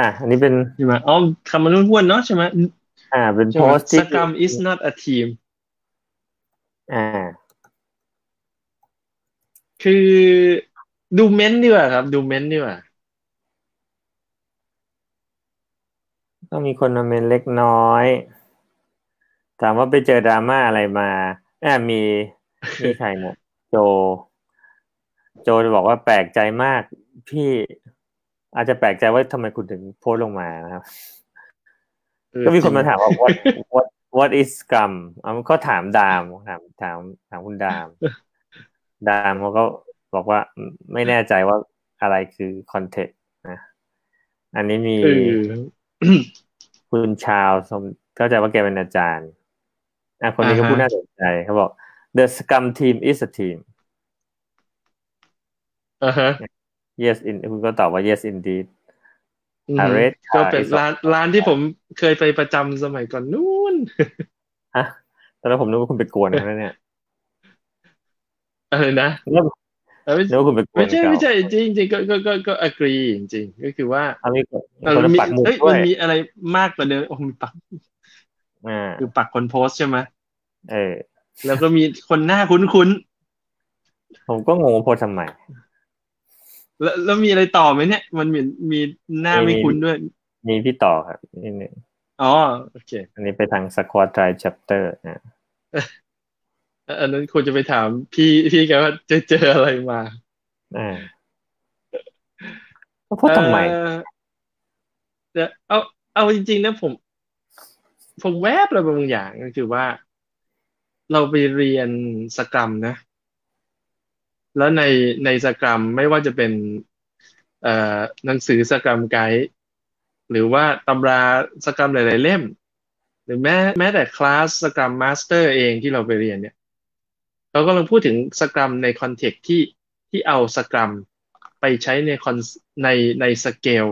อะอันนี้เป็นใช่ไหมอ๋อคำมันห้วนๆเนาะใช่ไหมอ่า เป็นใช่โพไหมสต์ที่สกรัม is not a team อ่า คือดูเม้นต์ดีกว่าครับ ดูเม้นต์ดีกว่าก็มีคนมาเมนเล็กน้อย ถามว่าไปเจอดราม่าอะไรมาอ่ามีมีใครเนี่ยโจ โจจะบอกว่าแปลกใจมากพี่ อาจจะแปลกใจว่าทำไมคุณถึงโพสต์ลงมานะครับเออก็มีคนมาจริงถามว่า what what what is scrum เอาก็ถามดามถามถามถามคุณดาม ดามเขาก็บอกว่าไม่แน่ใจว่าอะไรคือ context นะ อันนี้มีเออคุณชาวสมเข้าใจว่าแกเป็นอาจารย์อะคนนี้ก็อ่าฮะพูดน่าสนใจเขาบอก the scrum team is a team อ่าฮะ yes in คุณก็ตอบว่า yes indeed อืม A red ก็ car เป็น is ร้านร้านที่ผมเคยไปประจำสมัยก่อนนู้นฮะตอนนั้นผมนึกว่าคุณไปกวนเขาแล้วเนี่ยเออนะนึกเออไม่นึกว่าคุณไปกวนไม่ใช่เขาไม่ใช่จริงจริงๆก็ก็ก็ก็ agree จริงๆก็คือว่าเอามีเออคนมีปักหมุดเอ้ยด้วมันยมีอะไรมากกว่าเดิมโอ้มีปักอ่าคือปักคนโพสต์ใช่ไหมเออ แล้วก็มีคนหน้าคุ้นผมก็งงว่าโพสทำไมๆ แล้วแล้วมีอะไรต่อไหมเนี่ย มันมีมีหน้าไม่คุ้นด้วย มีพี่ต่อครับนี่หนึ่งอ๋อโอเค อันนี้ไปทาง squad try chapter อ่าอันนั้นควรจะไปถามพี่พี่แกว่าจะเจออะไรมาอ่าก็โพสทำไมเอ่อเดี๋ยวเอาเอาจริงๆนะผม ผมแวบอะไรบางอย่างก็คือว่า เราไปเรียน Scrum นะ แล้วในใน Scrum ไม่ว่าจะเป็นเอ่อหนังสือ Scrum Guide หรือว่าตำรา Scrum หลาย ๆ เล่ม หรือแม้แม้แต่คลาส Scrum Master เองที่เราไปเรียนเนี่ยเรากำลังพูดถึง Scrum ใน context ที่ที่เอา Scrumไปใช้ในคอนในในสเกล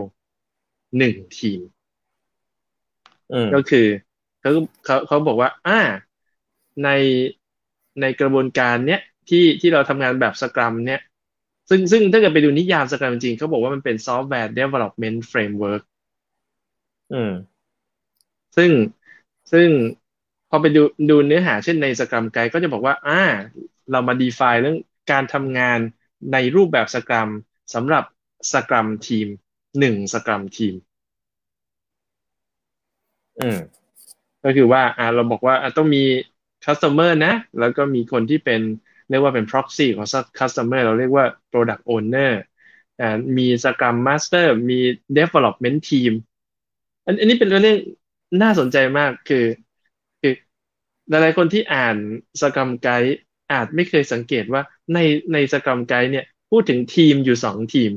หนึ่งทีมอืมก็คือเขาเขาเขาบอกว่า อ่า ในในกระบวนการเนี้ย ที่ที่เราทำงานแบบสกรัมเนี่ยซึ่งซึ่งถ้าเกิดไปดูนิยามสกรัมจริงๆเขาบอกว่ามันเป็นซอฟต์แวร์ development framework อืม ซึ่งซึ่งพอไปดูดูเนื้อหาเช่นในสกรัมไกด์ก็จะบอกว่า อ่า เรามา define เรื่องการทำงานในรูปแบบสกรัมสำหรับสกรัมทีมหนึ่งสกรัมทีม อืม ก็คือว่า อ่า เราบอกว่าอะต้องมี customer นะ แล้วก็มีคนที่เป็น เรียกว่าเป็น proxy ของ customer เราเรียกว่า product owner อ่ามี scrum master มี development team อันอันนี้เป็นเรื่องน่าสนใจมากคือ คือหลายๆคนที่อ่าน scrum guide อาจไม่เคยสังเกตว่าในใน scrum guide เนี่ยพูดถึงทีมอยู่สองทีม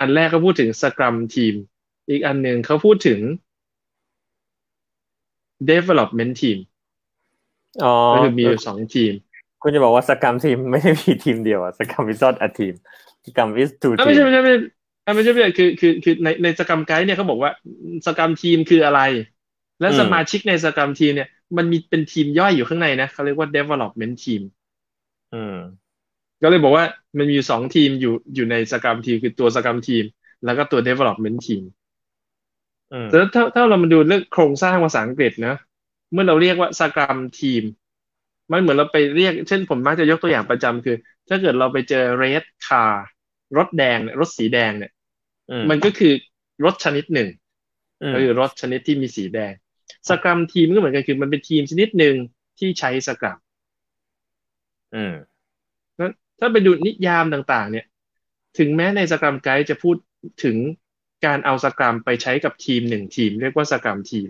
อันแรกเขาพูดถึง scrum team อีกอันหนึ่งเขาพูดถึง development team อ๋อก็คือมีอยู่สองทีม คุณจะบอกว่าสกรรมทีมไม่ได้มีทีมเดียวอะสกรรม is not a team สกรรม is two อะ team ไม่ใช่ไม่ใช่ไม่ใช่อะไม่ใช่ไม่ใช่คือคือคือในในสกรรมไกด์เนี่ยเขาบอกว่าสกรรมทีมคืออะไร และอืมสมาชิกในสกรรมทีมเนี่ย มันมีเป็นทีมย่อยอยู่ข้างในนะเขาเรียกว่า development team อืมก็เลยบอกว่ามันมีอยู่สองทีมอยู่อยู่ในสกรรมทีมคือตัวสกรรมทีม แล้วก็ตัว development team อืมแต่ถ้าถ้าเรามาดูเรื่องโครงสร้างภาษาอังกฤษนะ เมื่อเราเรียกว่าสกรัมทีม มันเหมือนเราไปเรียก เช่นผมมักจะยกตัวอย่างประจำคือ ถ้าเกิดเราไปเจอ red car รถแดงเนี่ยรถสีแดงเนี่ยอืมมันก็คือรถชนิดหนึ่งอืมก็คือรถชนิดที่มีสีแดง สกรัมทีมก็เหมือนกันคือมันเป็นทีมชนิดหนึ่งที่ใช้สกรัมอืมนั้นถ้าไปดูนิยามต่างๆ เนี่ย ถึงแม้ในสกรัมไกด์จะพูดถึงการเอาสกรัมไปใช้กับทีมหนึ่งทีม เรียกว่าสกรัมทีม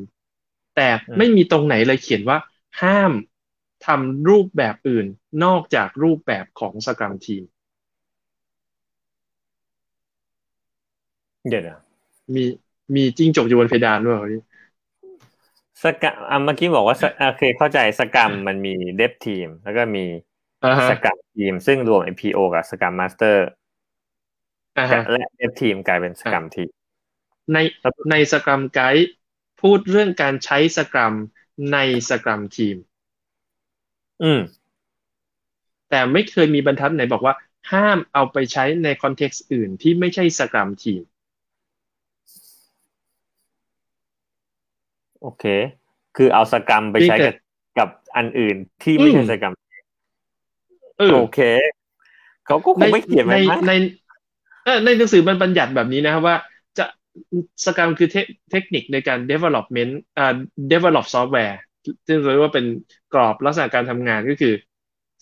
แต่อืมไม่มีตรงไหนเลยเขียนว่า ห้ามทำรูปแบบอื่นนอกจากรูปแบบของ Scrum Team เดี๋ยวนะมีมีจิ้งจกอยู่บนเพดานด้วยเหรอพี่ Scrum อะเมื่อกี้บอกว่าสโอเคเข้าใจ Scrum มันมี Dev Team แล้วก็มีอ่าฮะ Scrum Team ซึ่งรวม PO กับ Scrum Master อ่าฮะและ Dev Team กลายเป็น Scrum Team ในใน Scrum Guide พูดเรื่องการใช้ Scrumในสกรัมทีม อืม แต่ไม่เคยมีบรรทัดไหนบอกว่า ห้ามเอาไปใช้ในคอนเท็กซ์อื่นที่ไม่ใช่สกรัมทีม โอเค คือเอาสกรัมไปใช้กับกับอันอื่นที่ไม่ใช่สกรัมโอเค เขาก็คงไม่เขียนไว้ในในในหนังสือมันบัญญัติแบบนี้นะครับว่า สกรรมคือเทคเทคนิคในการ development อ่า develop software ซึ่งเรียกว่าเป็นกรอบลักษณะการทำงานก็คือ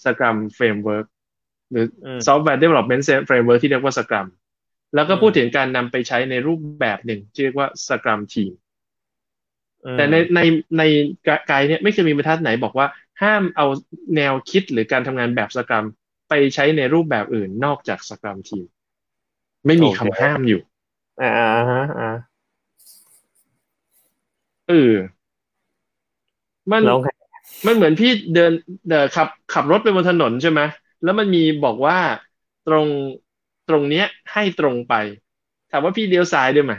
สกรรม framework หรืออืม software development framework ที่เรียกว่าสกรัมแล้วก็อืมพูดถึงการนำไปใช้ในรูปแบบหนึ่งที่เรียกว่าสกรัมทีมอืมแต่ในในในไกด์เนี่ยไม่เคยมีบรรทัดไหนบอกว่าห้ามเอาแนวคิดหรือการทำงานแบบสกรัมไปใช้ในรูปแบบอื่นนอกจากสกรัมทีม ไม่มีคำห้ามอยู่ อ่าอ่าฮะอ่าเออมันแล้วไงมันเหมือนพี่เดินเดินขับ ขับรถไปบนถนนใช่ไหมแล้วมันมีบอกว่าตรงตรงเนี้ย ให้ตรงไป ถามว่าพี่เลี้ยวซ้ายได้ไหม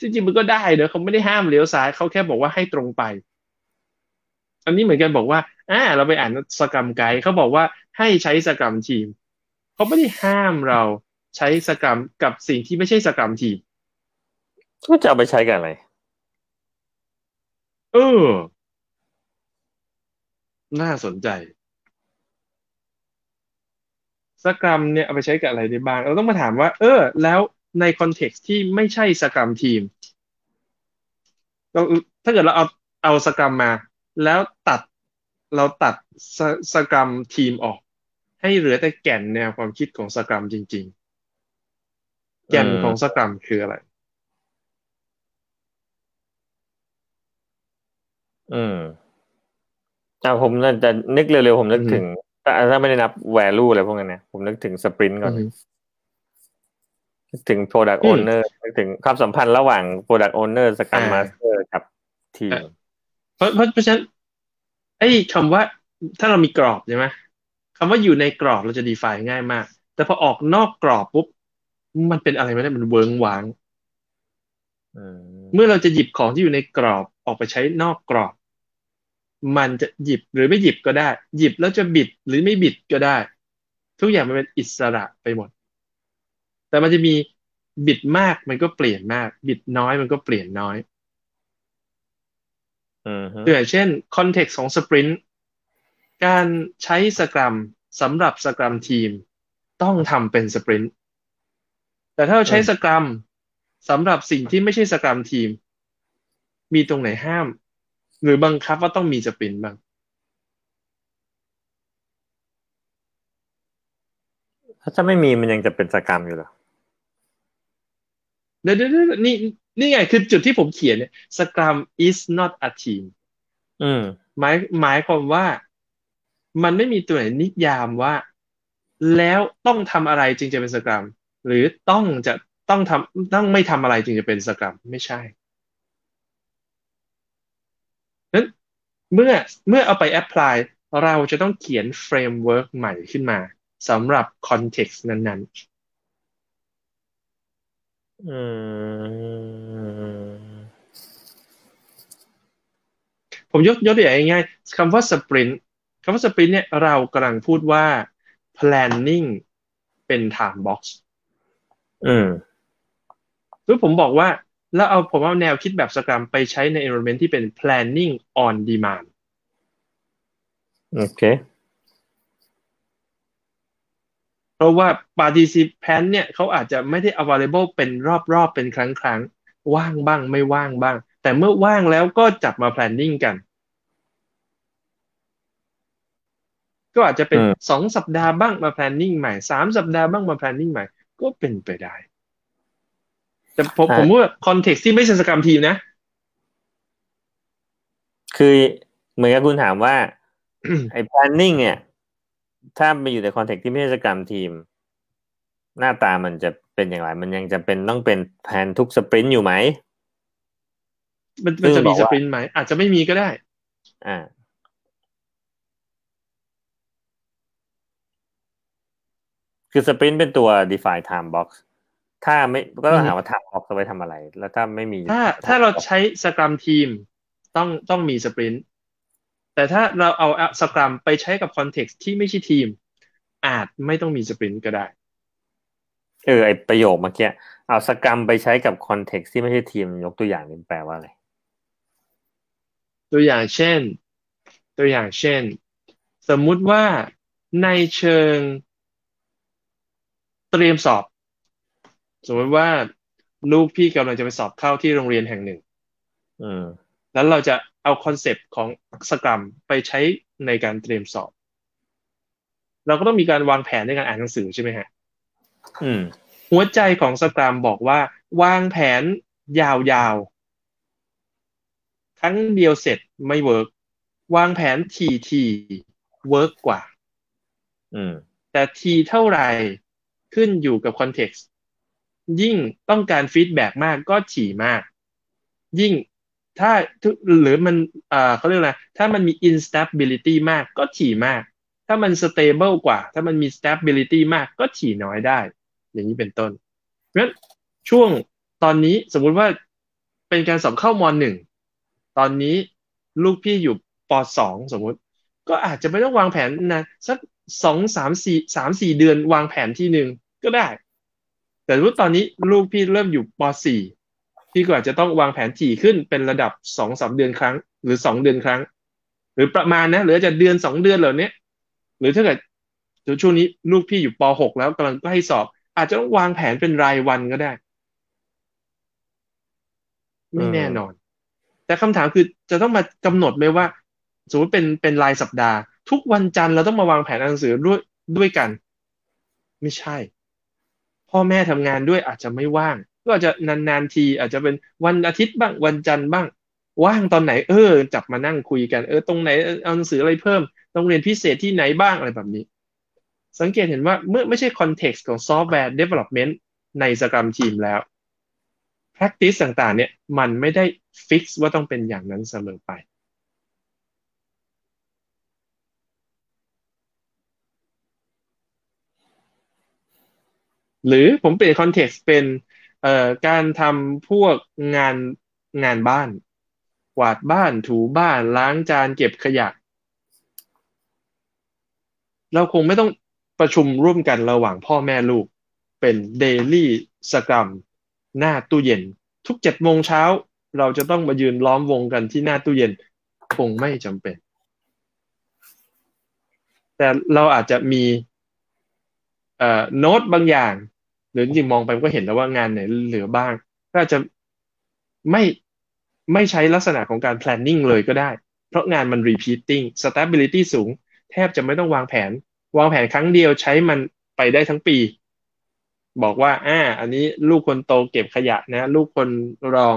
จริงๆมันก็ได้เนอะเขาไม่ได้ห้ามเลี้ยวซ้ายเขาแค่บอกว่าให้ตรงไป อันนี้เหมือนกันบอกว่าอ่าเราไปอ่านสกรรมไกด์เขาบอกว่าให้ใช้สกรรมทีมเขาไม่ได้ห้ามเราใช้สกรรมกับสิ่งที่ไม่ใช่สกรรมทีม ก็จะเอาไปใช้กับอะไร เออ น่าสนใจสกรัมเนี่ยเอาไปใช้กับอะไรได้บ้าง เราต้องมาถามว่า เออ แล้วในคอนเท็กซ์ที่ไม่ใช่สกรัมทีมเราถ้าเกิดเราเอาเอา Scrum มา แล้วตัดเราตัดส Scrum Team ออก ให้เหลือแต่แก่นแนวความคิดของ Scrum จริง ๆ แก่นของ Scrum คืออะไร อืมอ่าผมน่าจะนึกเร็วๆผมนึกอือฮึถึงแต่ถ้าไม่ได้นับ value อะไรพวกนั้นนะผมนึกถึง Sprint ก่อนอือฮึนึกถึง product อืม owner นึกถึงความสัมพันธ์ระหว่าง product owner สกรรมอ่า Master กับทีมอ่าเพราะเพราะเพราะฉะนั้นไอ้คำว่าถ้าเรามีกรอบใช่ไหมคำว่าอยู่ในกรอบเราจะ define ง่ายมาก แต่พอออกนอกกรอบปุ๊บมันเป็นอะไรไม่ได้มันเวิงว้างอืมเมื่อเราจะหยิบของที่อยู่ในกรอบออกไปใช้นอกกรอบ มันจะหยิบหรือไม่หยิบก็ได้ หยิบแล้วจะบิดหรือไม่บิดก็ได้ ทุกอย่างมันเป็นอิสระไปหมด แต่มันจะมีบิดมากมันก็เปลี่ยนมาก บิดน้อยมันก็เปลี่ยนน้อยอืมฮึตัวอย่างเช่น context ของ Sprint การใช้ Scrum สำหรับ Scrum Team ต้องทำเป็น Sprint แต่ถ้าเราใช้ Scrum สำหรับสิ่งที่ไม่ใช่ Scrum Team มีตรงไหนห้าม หรือบังคับว่าต้องมี Sprint บ้างถ้าไม่มีมันยังจะเป็นสกรรมอยู่เหรอเดี๋ยวเดี๋ยวเดี๋ยวนี่นี่ไงคือจุดที่ผมเขียนเนี่ยสกรัม is not a team อืมหมายหมายความว่า มันไม่มีตัวไหนนิยามว่า แล้วต้องทำอะไรจึงจะเป็นสกรัมหรือต้องจะต้องทำต้องไม่ทำอะไรจึงจะเป็นสกรัมไม่ใช่นั้น เมื่อเมื่อเอาไปแอพพลายเราจะต้องเขียน framework ใหม่ขึ้นมาสำหรับ context นั้นอืมๆผมยกยกตัวอย่างง่ายๆคำว่า Sprint คำว่า Sprint เนี่ยเรากำลังพูดว่า planning เป็น time box อืมคือผมบอกว่า แล้วเอาผมเอาแนวคิดแบบ Scrum ไปใช้ใน environment ที่เป็น planning on demand โอเค เพราะว่า participant เนี่ยเขาอาจจะไม่ได้ available เป็นรอบๆ เป็นครั้งๆ ว่างบ้างไม่ว่างบ้าง แต่เมื่อว่างแล้วก็จับมา planning กัน ก็อาจจะเป็นอืมสองสัปดาห์บ้างมา planning ใหม่สามสัปดาห์บ้างมา planning ใหม่ ก็เป็นไปได้ แต่ผมผมว่า context ที่ไม่ใช่สกรรมทีมนะ คือเหมือนกับคุณถามว่าไอ้ planning เนี่ย ถ้าไปอยู่ในคอนเทกต์ที่ไม่ใช่สกรรมทีม หน้าตามันจะเป็นอย่างไร มันยังจะเป็นต้องเป็นแผนทุกสปรินต์อยู่ไหม มันมันจะซึ่งบมีอกสว่าปรินต์ไหม อาจจะไม่มีก็ได้ อ่าคือ Sprint เป็นตัว define time box ถ้าไม่ก็ต้องถามว่า time box เอาไว้ทำอะไร แล้วถ้าไม่มี ถ้า time ถ้าเรา box ใช้ Scrum Team ต้องต้องมี Sprintแต่ถ้าเราเอา Scrum ไปใช้กับ context ที่ไม่ใช่ทีม อาจไม่ต้องมี Sprint ก็ได้ เออไอประโยคเมื่อกี้เอา Scrum ไปใช้กับ context ที่ไม่ใช่ทีม ยกตัวอย่างนี้แปลว่าอะไร ตัวอย่างเช่น ตัวอย่างเช่น สมมุติว่าในเชิง เตรียมสอบ สมมติว่าลูกพี่กำลังจะไปสอบเข้าที่โรงเรียนแห่งหนึ่งอืมแล้วเราจะเอาคอนเซปต์ของสกรัมไปใช้ในการเตรียมสอบ เราก็ต้องมีการวางแผนในการอ่านหนังสือใช่ไหมฮะอืมหัวใจของสกรัมบอกว่า วางแผนยยาวๆ ครั้งเดียวเสร็จไม่ work วางแผนถี่ถี่ work กว่าอืมแต่ถี่เท่าไหร่ขึ้นอยู่กับ context ยิ่งต้องการ feedback มากก็ถี่มาก ยิ่งถ้าหรือมันอ่าเขาเรียกอะไรถ้ามันมี instability มากก็ถี่มาก ถ้ามัน stable กว่า ถ้ามันมี stability มากก็ถี่น้อยได้ อย่างนี้เป็นต้นเพราะฉะนั้นช่วงตอนนี้สมมุติว่าเป็นการสอบเข้ามหนึ่งตอนนี้ลูกพี่อยู่ปสองสมมุติ ก็อาจจะไม่ต้องวางแผนนะสักสองสามสี่สามสี่เดือนวางแผนที่หนึ่งก็ได้ แต่รู้ตอนนี้ลูกพี่เริ่มอยู่ปสี่พี่ก็อาจจะต้องวางแผนถี่ขึ้นเป็นระดับสองสามเดือนครั้ง หรือสองเดือนครั้ง หรือประมาณนะหรือจะเดือนสองเดือนเหล่านี้หรือถ้าเกิดช่วงนี้ลูกพี่อยู่ปหกแล้วกำลังใกล้สอบ อาจจะต้องวางแผนเป็นรายวันก็ได้ ไม่แน่นอน แต่คำถามคือจะต้องมากำหนดไหมว่า สมมติเป็นเป็นรายสัปดาห์ ทุกวันจันทร์เราต้องมาวางแผนอ่านหนังสือด้วยด้วยกัน ไม่ใช่ พ่อแม่ทำงานด้วยอาจจะไม่ว่าง ก็อาจจะนานๆที อาจจะเป็นวันอาทิตย์บ้างวันจันทร์บ้าง ว่างตอนไหนเออ จับมานั่งคุยกันเออตรงไหนเอาหนังสืออะไรเพิ่มต้องเรียนพิเศษที่ไหนบ้างอะไรแบบนี้ สังเกตเห็นว่าเมื่อไม่ใช่ context ของ software development ใน Scrum Team แล้ว practice ต่างๆ เนี่ยมันไม่ได้ fix ว่าต้องเป็นอย่างนั้นเสมอไป หรือผมเปลี่ยน context เป็นเอ่อการทำพวกงานงานบ้าน กวาดบ้านถูบ้านล้างจานเก็บขยะ เราคงไม่ต้องประชุมร่วมกันระหว่างพ่อแม่ลูก เป็นเดลี่สกรัมหน้าตู้เย็น ทุกเจ็ดโมงเช้า เราจะต้องมายืนล้อมวงกันที่หน้าตู้เย็น คงไม่จำเป็น แต่เราอาจจะมี โน้ตบางอย่าง หรือจริงมองไปก็เห็นแล้วว่างานไหนเหลือบ้าง ก็อาจจะไม่ไม่ใช้ลักษณะของการ planning เลยก็ได้ เพราะงานมัน repeating stability สูง แทบจะไม่ต้องวางแผน วางแผนครั้งเดียวใช้มันไปได้ทั้งปี บอกว่า อ่า อันนี้ลูกคนโตเก็บขยะนะ ลูกคนรอง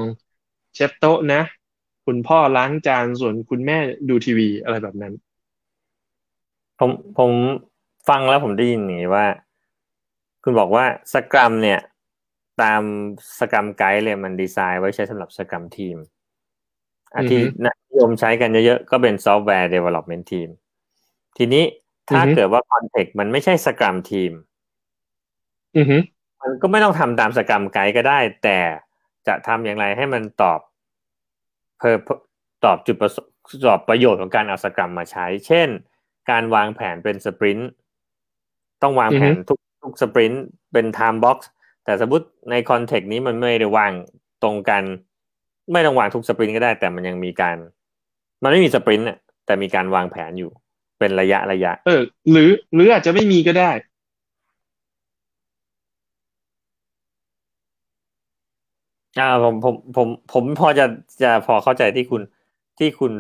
เช็ดโต๊ะนะ คุณพ่อล้างจานส่วนคุณแม่ดูทีวีอะไรแบบนั้น ผมผมฟังแล้วผมได้ยินอย่างนี้ว่า คุณบอกว่า Scrum เนี่ย ตาม Scrum Guide เลยมันดีไซน์ไว้ใช้สำหรับ Scrum Team อันที่นิยมใช้กันเยอะๆ ก็เป็นซอฟต์แวร์ development team ทีนี้ถ้าเกิดว่า context มันไม่ใช่ Scrum Team อือฮึมันก็ไม่ต้องทำตาม Scrum Guide ก็ได้ แต่จะทำอย่างไรให้มันตอบเพื่อตอบจุดประสตอบประโยชน์ของการเอา Scrum มาใช้ เช่น การวางแผนเป็น sprint ต้องวางแผนทุก ทุก sprint เป็น time box แต่สมมติใน context นี้มันไม่ได้วางตรงกัน ไม่ต้องวางทุก sprint ก็ได้ แต่มันยังมีการ มันไม่มี sprint น่ะแต่มีการวางแผนอยู่ เป็นระยะระยะ เออ หรือ หรืออาจจะไม่มีก็ได้อ่าผมผมผมผมพอจะจะพอเข้าใจที่คุณที่คุณ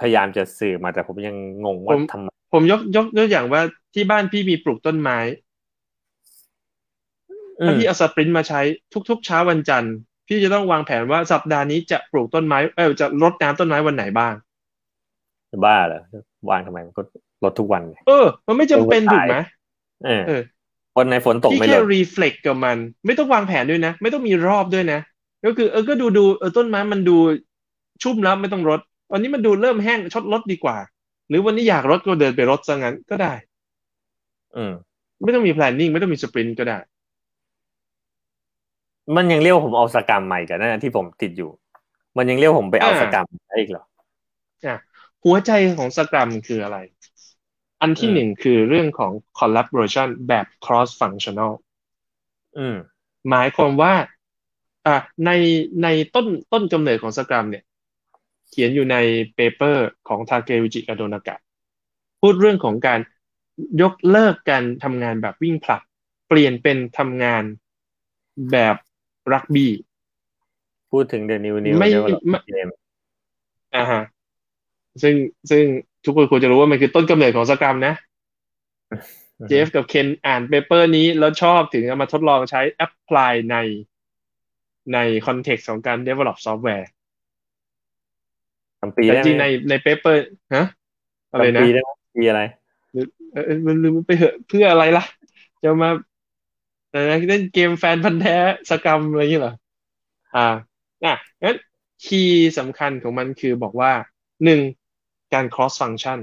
พยายามจะสื่อมาแต่ผมยังงงว่าผมทำไมผมยกยกตัวอย่างว่าที่บ้านพี่มีปลูกต้นไม้อื ถ้ามพี่เอาสปรินต์มาใช้ทุก ๆ เช้าวันจันทร์ พี่จะต้องวางแผนว่าสัปดาห์นี้จะปลูกต้นไม้เออจะรดน้ำต้นไม้วันไหนบ้างบ้าเหรอวางทำไมมันก็ลดทุกวันเลยเออ มันไม่จำเป็นเออถูกไหมเออเออวันในฝนตกพี่ไม่ลแค่ดรีเฟล็กกับมัน ไม่ต้องวางแผนด้วยนะ ไม่ต้องมีรอบด้วยนะ ก็คือเออก็ดูดูเออต้นไม้มันดูชุ่มแล้วไม่ต้องรดวันนี้มันดูเริ่มแห้งชดรดดีกว่า หรือวันนี้อยากรดก็เดินไปรดซะงั้นก็ได้ อืม ไม่ต้องมี planning ไม่ต้องมีสปรินต์ก็ได้ มันยังเรียกว่าผมเอาสกรรมใหม่กันนะที่ผมติดอยู่ มันยังเรียกว่าผมไปเอาอ่าสกรรมได้อีกเหรออะหัวใจของสกรัมคืออะไร อันที่อืมหนึ่งคือเรื่องของ collaboration แบบ cross functional อืม หมายความว่า อะในในต้นต้นกำเนิดของ Scrum เนี่ย เขียนอยู่ใน paper ของทาเกอุจิกับโนนากะ พูดเรื่องของการยกเลิกการทำงานแบบวิ่งผลัด เปลี่ยนเป็นทำงานแบบ รักบี้ พูดถึง The New New ไม่ Development Game อ่าฮะซึ่งซึ่งทุกคนควรจะรู้ว่ามันคือต้นกำเนิดของ Scrum นะ เจฟกับเคนอ่าน paper นี้แล้วชอบถึงเอามาทดลองใช้ apply ในใน context ของการ develop softwareจำปีแต่ได้จริงไหมในใน paper ฮะอะไรนะจำปีได้ไหมปีอะไรเออเออมันลืมไปเหอะเพื่ออะไรล่ะ จะมาแต่ เล่นเกมแฟนพันธุ์แท้ Scrum อะไรอย่างเงี้ยเหรออ่าอะงั้น key สำคัญของมันคือบอกว่าหนึ่งการ cross function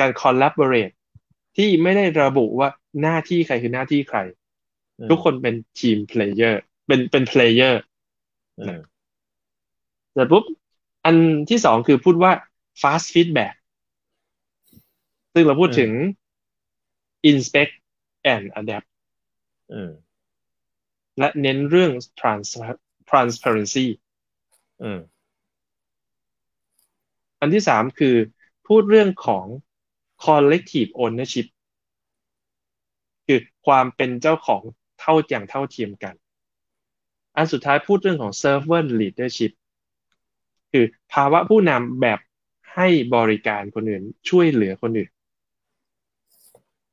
การ collaborate ที่ไม่ได้ระบุว่าหน้าที่ใครคือหน้าที่ใครอืมทุกคนเป็น team player เป็นเป็น player อืมแต่ปุ๊บ อันที่สองคือพูดว่า fast feedback ซึ่งเราพูดถึง inspect and adapt อืม และเน้นเรื่อง trans- transparency อือันที่สามคือพูดเรื่องของ collective ownership คือความเป็นเจ้าของเท่าอย่างเท่าเทียมกัน อันสุดท้ายพูดเรื่องของ servant leadership คือภาวะผู้นำแบบให้บริการคนอื่นช่วยเหลือคนอื่น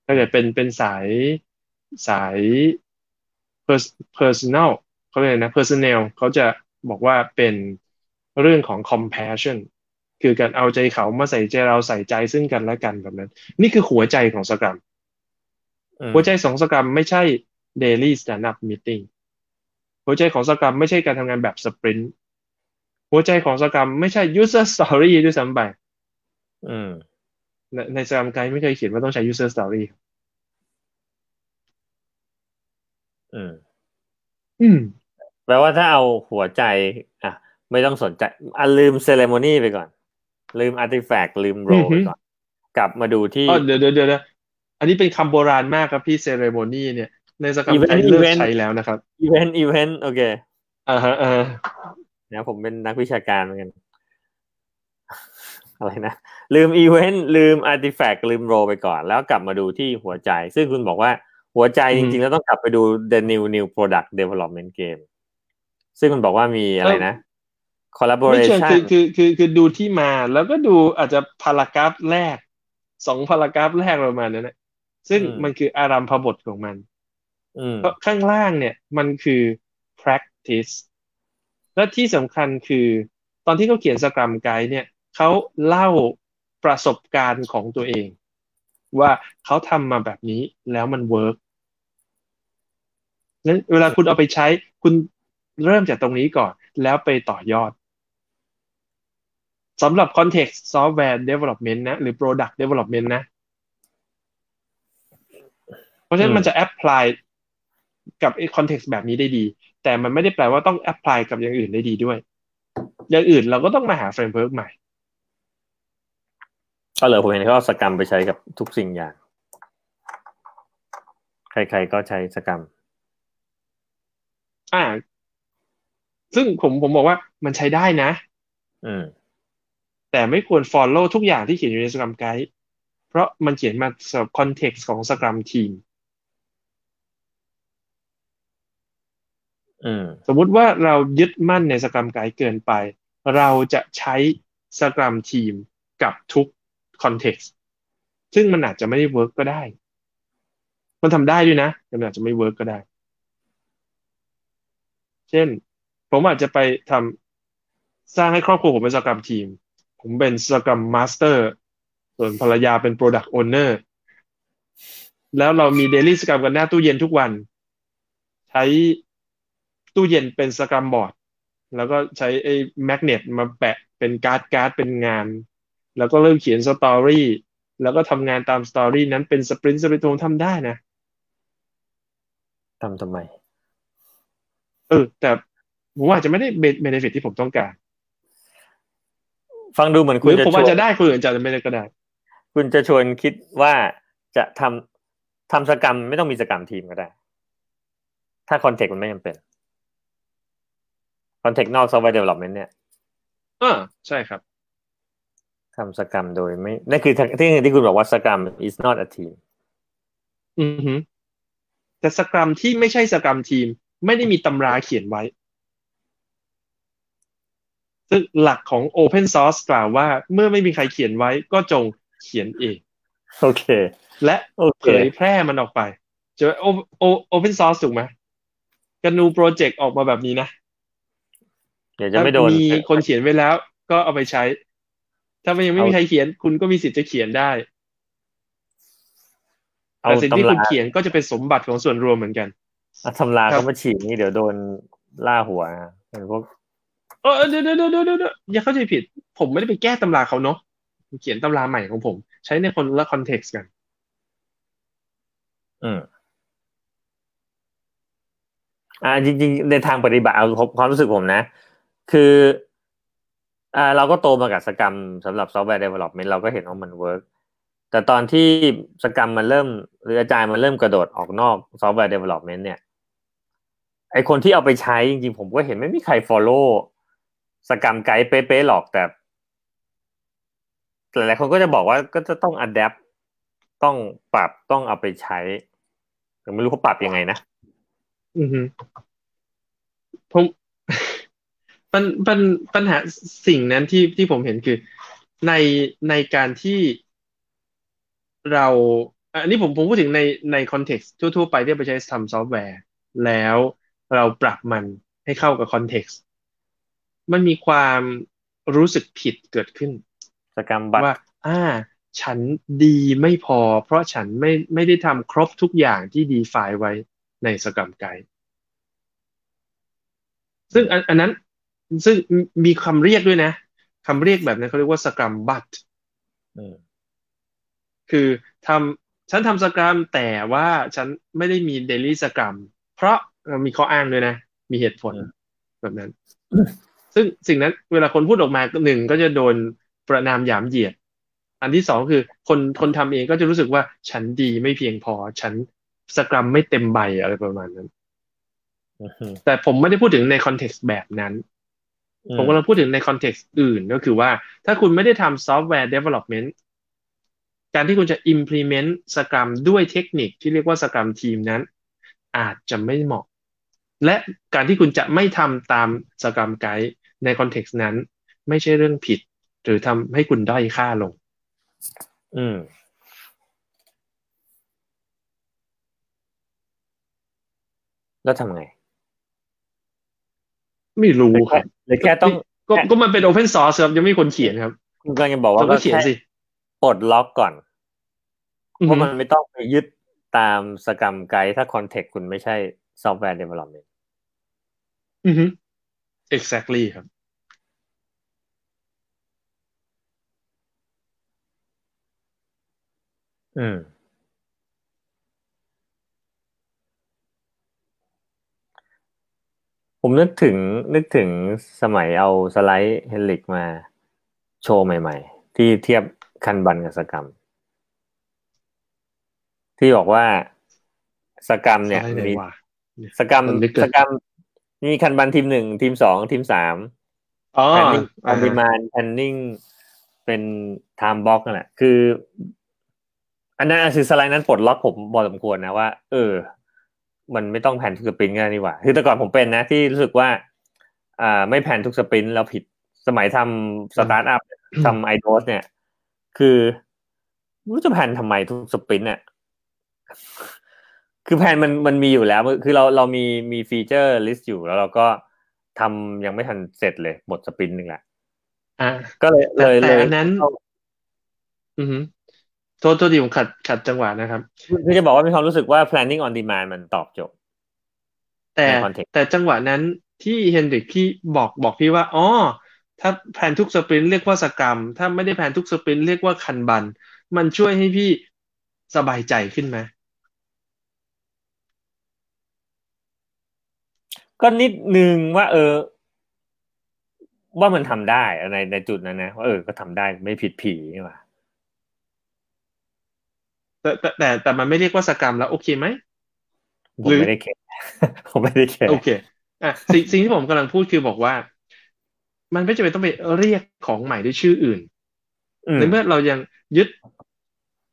ถ้าเกิดเป็นเป็นสาย สาย pers- personal เขาเรียกอะไรนะ personnel เขาจะบอกว่าเป็นเรื่องของ compassion คือการเอาใจเขามาใส่ใจเราใส่ใจซึ่งกันและกันแบบนั้น นี่คือหัวใจของสกรัมอืมหัวใจของสกรัมไม่ใช่ daily stand up meeting หัวใจของสกรัมไม่ใช่การทำงานแบบสปรินต์หัวใจของ Scrum ไม่ใช่ user story ด้วยซ้ำไปอืมในใน Scrum Guide ไม่เคยเขียนว่าต้องใช้ user story อืม อืมแปลว่าถ้าเอาหัวใจ อะ ไม่ต้องสนใจอะลืม ceremony ไปก่อน ลืม artifact ลืม role อือฮึไปก่อน กลับมาดูที่อ๋อเดี๋ยวเดี๋ยวเดี๋ยวนะอันนี้เป็นคำโบราณมากครับพี่ ceremony เนี่ย ในสกรัม Event ไกด์เลิก Event ใช้แล้วนะครับ event event โอเคอ่าฮะอ่าฮะนะผมเป็นนักวิชาการเหมือนกัน อะไรนะ ลืมอีเวนต์ลืม artifact ลืม role ไปก่อน แล้วกลับมาดูที่หัวใจ ซึ่งคุณบอกว่า หัวใจจริงๆ แล้วต้องกลับไปดู the new new product development game ซึ่งคุณบอกว่ามีอะไรนะไม่เชิง collaboration คือคือคือคือดูที่มาแล้วก็ดูอาจจะ paragraph แรกสอง paragraph แรกประมาณนั้นนะซึ่งอืมมันคืออารัมพบทของมันอืมเพราะข้างล่างเนี่ยมันคือ practice และที่สำคัญคือตอนที่เขาเขียนสกรัมไกด์เนี่ยเขาเล่าประสบการณ์ของตัวเอง ว่าเขาทำมาแบบนี้แล้วมันเวิร์ก นั้นเวลาคุณเอาไปใช้ คุณเริ่มจากตรงนี้ก่อน แล้วไปต่อยอดสำหรับ context software development นะ หรือ product development นะ เพราะฉะนั้อืนมมันจะ apply กับไอ้ context แบบนี้ได้ดี แต่มันไม่ได้แปลว่าต้อง apply กับอย่างอื่นได้ดีด้วย อย่างอื่นเราก็ต้องมาหา framework ใหม่ ก็เลยผมเห็นเขาเอาสกรรมไปใช้กับทุกสิ่งอย่าง ใครๆก็ใช้สกรรม อ่า ซึ่งผมผมบอกว่ามันใช้ได้นะอืมแต่ไม่ควร follow ทุกอย่างที่เขียนอยู่ใน Scrum Guide เพราะมันเขียนมาสำหรับ context ของ Scrum Team อืมสมมุติว่าเรายึดมั่นใน Scrum Guide เกินไป เราจะใช้ Scrum Team กับทุก context ซึ่งมันอาจจะไม่ได้ work ก็ได้ มันทำได้ด้วยนะ แต่มันอาจจะไม่ work ก็ได้ เช่น ผมอาจจะไปทำสร้างให้ครอบครัวผมเป็น Scrum Team ผมเป็น Scrum Master ส่วนภรรยาเป็น Product Owner แล้วเรามี Daily Scrum กันหน้าตู้เย็นทุกวัน ใช้ตู้เย็นเป็น Scrum Board แล้วก็ใช้ไอ้ magnet มาแปะเป็นการ์ดการ์ดเป็นงาน แล้วก็เริ่มเขียน story แล้วก็ทำงานตาม story นั้นเป็น sprint sprint ผมทำได้นะทำทำไม เออ แต่ผมว่าอาจจะไม่ได้เบนฟิตที่ผมต้องการ ฟังดูเหมือนหคุณรือจะผมชวอาจนจะได้คนอื่นอาจจะไม่ได้ก็ได้ คุณจะชวนคิดว่าจะทำทำสกรรมไม่ต้องมีสกรรมทีมก็ได้ ถ้าคอนเทกต์มันไม่จำเป็นคอนเทกต์นอกซอฟต์แวร์เดเวล็อปเมนต์เนี่ยเอ่าใช่ครับทำสกรรมโดยไม่นั่นคือที่ที่คุณบอกว่าสกรรม is not a team อือฮึแต่สกรัมที่ไม่ใช่สกรัมทีม ไม่ได้มีตำราเขียนไว้ ซึ่งหลักของ Open Source กล่าวว่า เมื่อไม่มีใครเขียนไว้ ก็จงเขียนเอง โอเค และโอเคเผยแพร่มันออกไปจะโอโอ Open Source ถูกไหมกันนูโปรเจกต์ออกมาแบบนี้นะเดี๋ยวจะไม่โดนมีคนเขียนไว้แล้ว ก็เอาไปใช้ ถ้ามันยังไม่มีใครเขียน คุณก็มีสิทธิ์จะเขียนได้เอาแต่สิ่งที่ตำคุราณเขียนก็จะเป็นสมบัติของส่วนรวมเหมือนกันเอาตำราครับเขามาฉีกนี่เดี๋ยวโดนล่าหัวนะเป็นพวกเออเดี๋ยวเดี๋ยวเดี๋ยวเดี๋ยวเดี๋ยวอย่าเข้าใจผิด ผมไม่ได้ไปแก้ตำราเขาเนาะผมเขียนตำราใหม่ของผม ใช้ในคนละคอนเท็กซ์กัน อืมอ่าจริง ๆ ในทางปฏิบัติเอาความรู้สึกผมนะ คืออ่าเราก็โตมากับสกรรมสำหรับซอฟต์แวร์ development เราก็เห็นว่ามัน work แต่ตอนที่ Scrum มันเริ่ม หรืออาจารย์มันเริ่มกระโดดออกนอกซอฟต์แวร์ development เนี่ยไอคนที่เอาไปใช้จริงๆ ผมก็เห็นไม่มีใคร follow Scrum Guide เป๊ะๆหรอกแต่หลายๆคนก็จะบอกว่าก็จะต้อง adapt ต้องปรับต้องเอาไปใช้แต่ไม่รู้เขาปรับยังไงนะ อือฮึผมปัญปัญปัญหาสิ่งนั้นที่ที่ผมเห็นคือในในการที่ เราอันนี้ผมผมพูดถึงในใน context ทั่วๆไปที่ไปใช้ทำซอฟต์แวร์ แล้วเราปรับมันให้เข้ากับ context มันมีความรู้สึกผิดเกิดขึ้น Scrum but ว่า อ่า ฉันดีไม่พอ เพราะฉันไม่ไม่ได้ทำครบทุกอย่างที่ define ไว้ในสกรรมไกด์ซึ่งอันอันนั้นซึ่งมีคำเรียกด้วยนะคำเรียกแบบนั้นเขาเรียกว่าสกรรมบัตอืม คือทำฉันทำสกรรมแต่ว่าฉันไม่ได้มีเดลี่สกรรมเพราะเอ่อมีข้ออ้างด้วยนะ มีเหตุผลแบบนั้น ซึ่งสิ่งนั้นเวลาคนพูดออกมาหนึ่งก็จะโดนประนามหยามเหยียด อันที่สองคือคนคนทำเองก็จะรู้สึกว่าฉันดีไม่เพียงพอ ฉัน Scrum ไม่เต็มใบอะไรประมาณนั้นอืมแต่ผมไม่ได้พูดถึงใน context แบบนั้น ผมกำลังพูดถึงใน context อื่นก็คือว่า ถ้าคุณไม่ได้ทำซอฟต์แวร์ development การที่คุณจะ implement Scrum ด้วยเทคนิคที่เรียกว่า Scrum team นั้น อาจจะไม่เหมาะ และการที่คุณจะไม่ทำตาม Scrum Guide ใน context นั้น ไม่ใช่เรื่องผิด หรือทำให้คุณด้อยค่าลง อืมแล้วทำไง ไม่รู้ครับหรือแค่ต้องก็ก็มันเป็น open source ครับ ยังไม่มีคนเขียนครับ คุณกำลังจะบอกว่าเราก็เขียนสิแค่ ปลดล็อกก่อนอือเพฮึราะมันไม่ต้องไปยึดตามสกรรมไกด์ถ้าคอนเทกต์คุณไม่ใช่ซอฟต์แวร์ development อือฮึ exactly ครับ อืม ผมนึกถึงนึกถึงสมัยเอาสไลด์เฮลิกมาโชว์ใหม่ ๆ ที่เทียบ คันบันกับสกรรม ที่บอกว่าScrum เนี่ยสไลด์ไหนมีวะ Scrum มันไม่เกิด Scrum มี Kanban ทีมหนึ่งทีมสองทีมสามอ๋อ planning ออ่า on demand planning เป็น time block นั่นแหละ คือ อันนั้นคือสไลด์นั้นปลดล็อกผมพอสมควรนะว่า เออ มันไม่ต้อง plan ทุก sprint กันนี่หว่า คือแต่ก่อนผมเป็นนะ ที่รู้สึกว่า อ่า ไม่ plan ทุก sprint แล้วผิดสมัยทำสตาร์ทอัพทำไอโดสเนี่ย คือไม่รู้จะ plan ทำไมทุก sprint เนี่ยคือ plan มันมันมีอยู่แล้ว คือเราเรามีมี feature list อยู่แล้วเราก็ทำยังไม่ทันเสร็จเลยหมด sprint หนึ่งแหละอ่าก็เลยแต่เลยแต่เลยอันนั้น อือฮึโทษโทษทีผมขัดขัดจังหวะนะครับ คือจะบอกว่ามีความรู้สึกว่า planning on demand มันตอบโจทย์แต่ใน context แต่จังหวะนั้นที่เฮนริกพี่บอกบอกพี่ว่าอ๋อ ถ้าแผนทุกสปรินต์เรียกว่าสกรรม ถ้าไม่ได้แผนทุกสปรินต์เรียกว่าคันบัน มันช่วยให้พี่สบายใจขึ้นไหมก็นิดนึงว่า เออ ว่ามันทำได้ในในจุดนั้นนะว่าเออก็ทำได้ไม่ผิดผีนี่หว่าแต่แต่แต่แต่มันไม่เรียกว่าสกรรมแล้วโอเคไหมผหรืมอไม่ได้แคร์ผมไม่ได้แคร์โอเคอะสิ่งสิ่งที่ผมกำลังพูดคือบอกว่า มันไม่จำเป็นต้องไปเรียกของใหม่ด้วยชื่ออื่นอืมในเมื่อเรายังยึด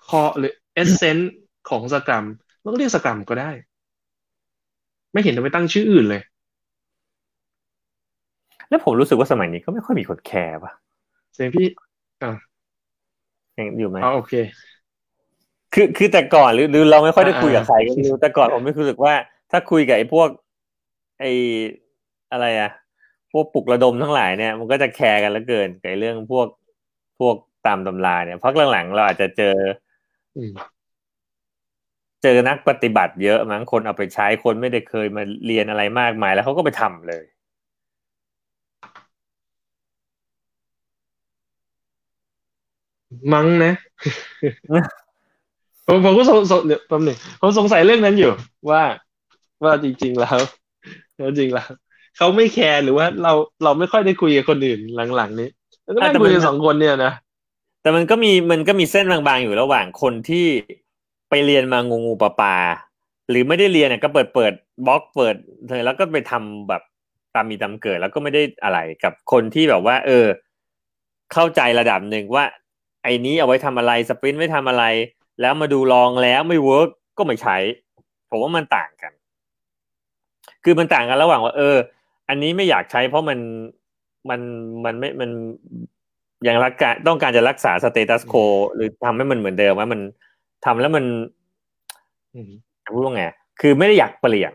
core หรือ essence ของ Scrum เราก็เรียก Scrum ก็ได้ ไม่เห็นต้องไปตั้งชื่ออื่นเลย แล้วผมรู้สึกว่าสมัยนี้ก็ไม่ค่อยมีคนแคร์ป่ะเสียงพี่อ่ายังอยู่ไหมอ๋อโอเค คือคือแต่ก่อนหรือหรือเราไม่ค่อยได้คุยกับอ่าใครก็ไม่รู้แต่ก่อนผมไม่รู้สึกว่า ถ้าคุยกับไอ้พวก ไอ้อะไรอะ พวกปลุกระดมทั้งหลายเนี่ยมันก็จะแคร์กันเหลือเกินกับไอ้เรื่องพวกพวกตามตำราเนี่ยพักหลังๆเราอาจจะเจออืมเจอนักปฏิบัติเยอะมั้งคนเอาไปใช้คนไม่ได้เคยมาเรียนอะไรมากมายแล้วเขาก็ไปทำเลยมั้งนะผมผมก็สงสงเดี๋ยวแป๊บหนึงผมสงสัยเรื่องนั้นอยู่ ว่าว่าจริง ๆ แล้วแล้วจริงแล้ว เขาไม่แคร์หรือว่าเราเราไม่ค่อยได้คุยกับคนอื่นหลังๆนี้แล้วก็นั่งอะแต่คุยมันกันสองคนเนี่ยนะแต่มันก็มีมันก็มีเส้นบางๆอยู่ระหว่างคนที่ไปเรียนมางูงูปลาปลาหรือไม่ได้เรียนเนี่ยก็เปิดเปิดบล็อกเปิดเธอแล้วก็ไปทำแบบตามมีตามเกิด แล้วก็ไม่ได้อะไรกับคนที่แบบว่า เออ เข้าใจระดับหนึ่งว่า ไอ้นี้เอาไว้ทำอะไร sprint ไว้ทำอะไร แล้วมาดูลองแล้วไม่ work ก็ไม่ใช้ผมว่ามันต่างกัน คือมันต่างกันระหว่างว่า เออ อันนี้ไม่อยากใช้เพราะมันมันมันไม่มันยังรักการต้องการจะรักษา status quo หรือทำให้มันเหมือนเดิมว่ามันทำแล้วมันอืมจะพูดว่าไงคือไม่ได้อยากเปลี่ยน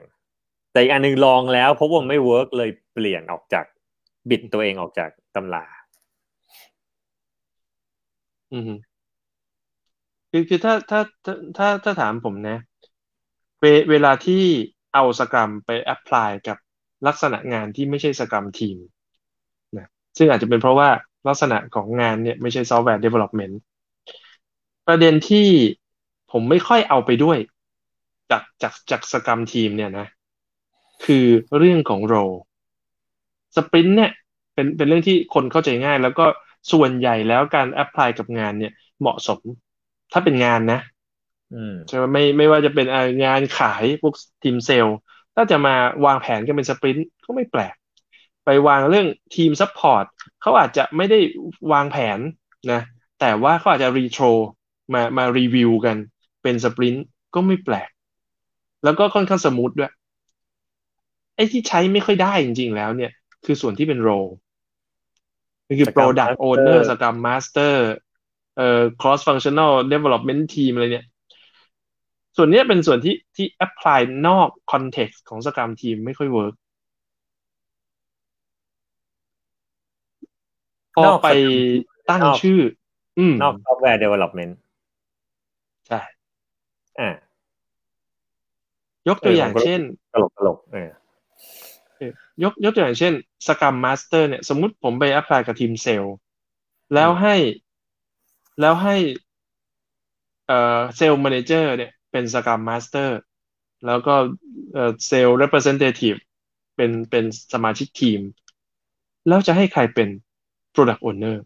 แต่อีกอันหนึงลองแล้วพบว่ามันไม่ work เลยเปลี่ยนออกจากบิดตัวเองออกจากตำรา อืมคือคือถ้าถ้าถ้าถ้าถ้าถามผมนะ เวเวลาที่เอา Scrum ไป apply กับ ลักษณะงานที่ไม่ใช่ Scrum team นะซึ่งอาจจะเป็นเพราะว่าลักษณะของงานเนี่ยไม่ใช่ software development ประเด็นที่ผมไม่ค่อยเอาไปด้วย จากจากจาก Scrum team เนี่ยนะ คือเรื่องของ role sprint เนี่ยเป็นเป็นเรื่องที่คนเข้าใจง่าย แล้วก็ส่วนใหญ่แล้วการ apply กับงานเนี่ยเหมาะสม ถ้าเป็นงานนะอืมใช่ไหมไม่ไม่ว่าจะเป็นอ่างานขายพวกทีมเซลล์ ถ้าจะมาวางแผนกันเป็น sprint ก็ไม่แปลก ไปวางเรื่องทีม support เขาอาจจะไม่ได้วางแผนนะแต่ว่าเขาอาจจะรีโทรมามารีวิวกันเป็น sprint ก็ไม่แปลก แล้วก็ค่อนข้าง smooth ด้วยไอ้ที่ใช้ไม่ค่อยได้จริงๆแล้วเนี่ย คือส่วนที่เป็น role คือ Scrum Product Master Owner Scrum Master เอ่อ Cross Functional Development Team อะไรเนี่ย ส่วนเนี้ยเป็นส่วนที่ที่ apply นอก context ของ Scrum Team ไม่ค่อย workพอนอกไป Scrum ตั้งนอกชื่อ อืมนอก software development ใช่อ่ายกตัวอย่างเออผมก็เช่น ตลกตลกเออยกยกตัวอย่างเช่น Scrum Master เนี่ย สมมุติผมไป apply กับทีมเซลล์แล้วให้แล้วให้เอ่อ sales Manager เนี่ย เป็น Scrum Master แล้วก็เอ่อ sales Representative เป็นเป็นสมาชิกทีม แล้วจะให้ใครเป็น Product Owner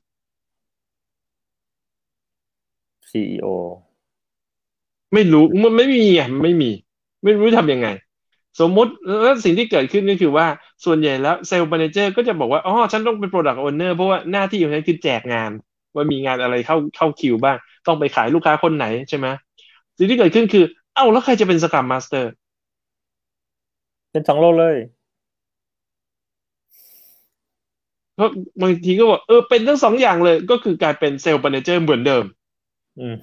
ซีอีโอไม่รู้มันไม่มีอะไม่มี ไม่รู้ทำยังไง สมมุติแล้วสิ่งที่เกิดขึ้นก็คือว่าส่วนใหญ่แล้วเซลล์ m ม n นเจอร์ก็จะบอกว่าอ๋อฉันต้องเป็น Product Owner เพราะว่าหน้าที่ของฉันคือแจกงาน ว่ามีงานอะไรเข้าเข้าคิวบ้าง ต้องไปขายลูกค้าคนไหนใช่ไหม สิ่งที่เกิดขึ้นคือ เอ้าแล้วใครจะเป็นสก r มมาสเตอร์ เป็นสอง role เลยเพราะบางทีก็บอกเออเป็นทั้งสองอย่างเลย ก็คือกลายเป็นเซลล์ m ม n นเจอร์เหมือนเดิม อืม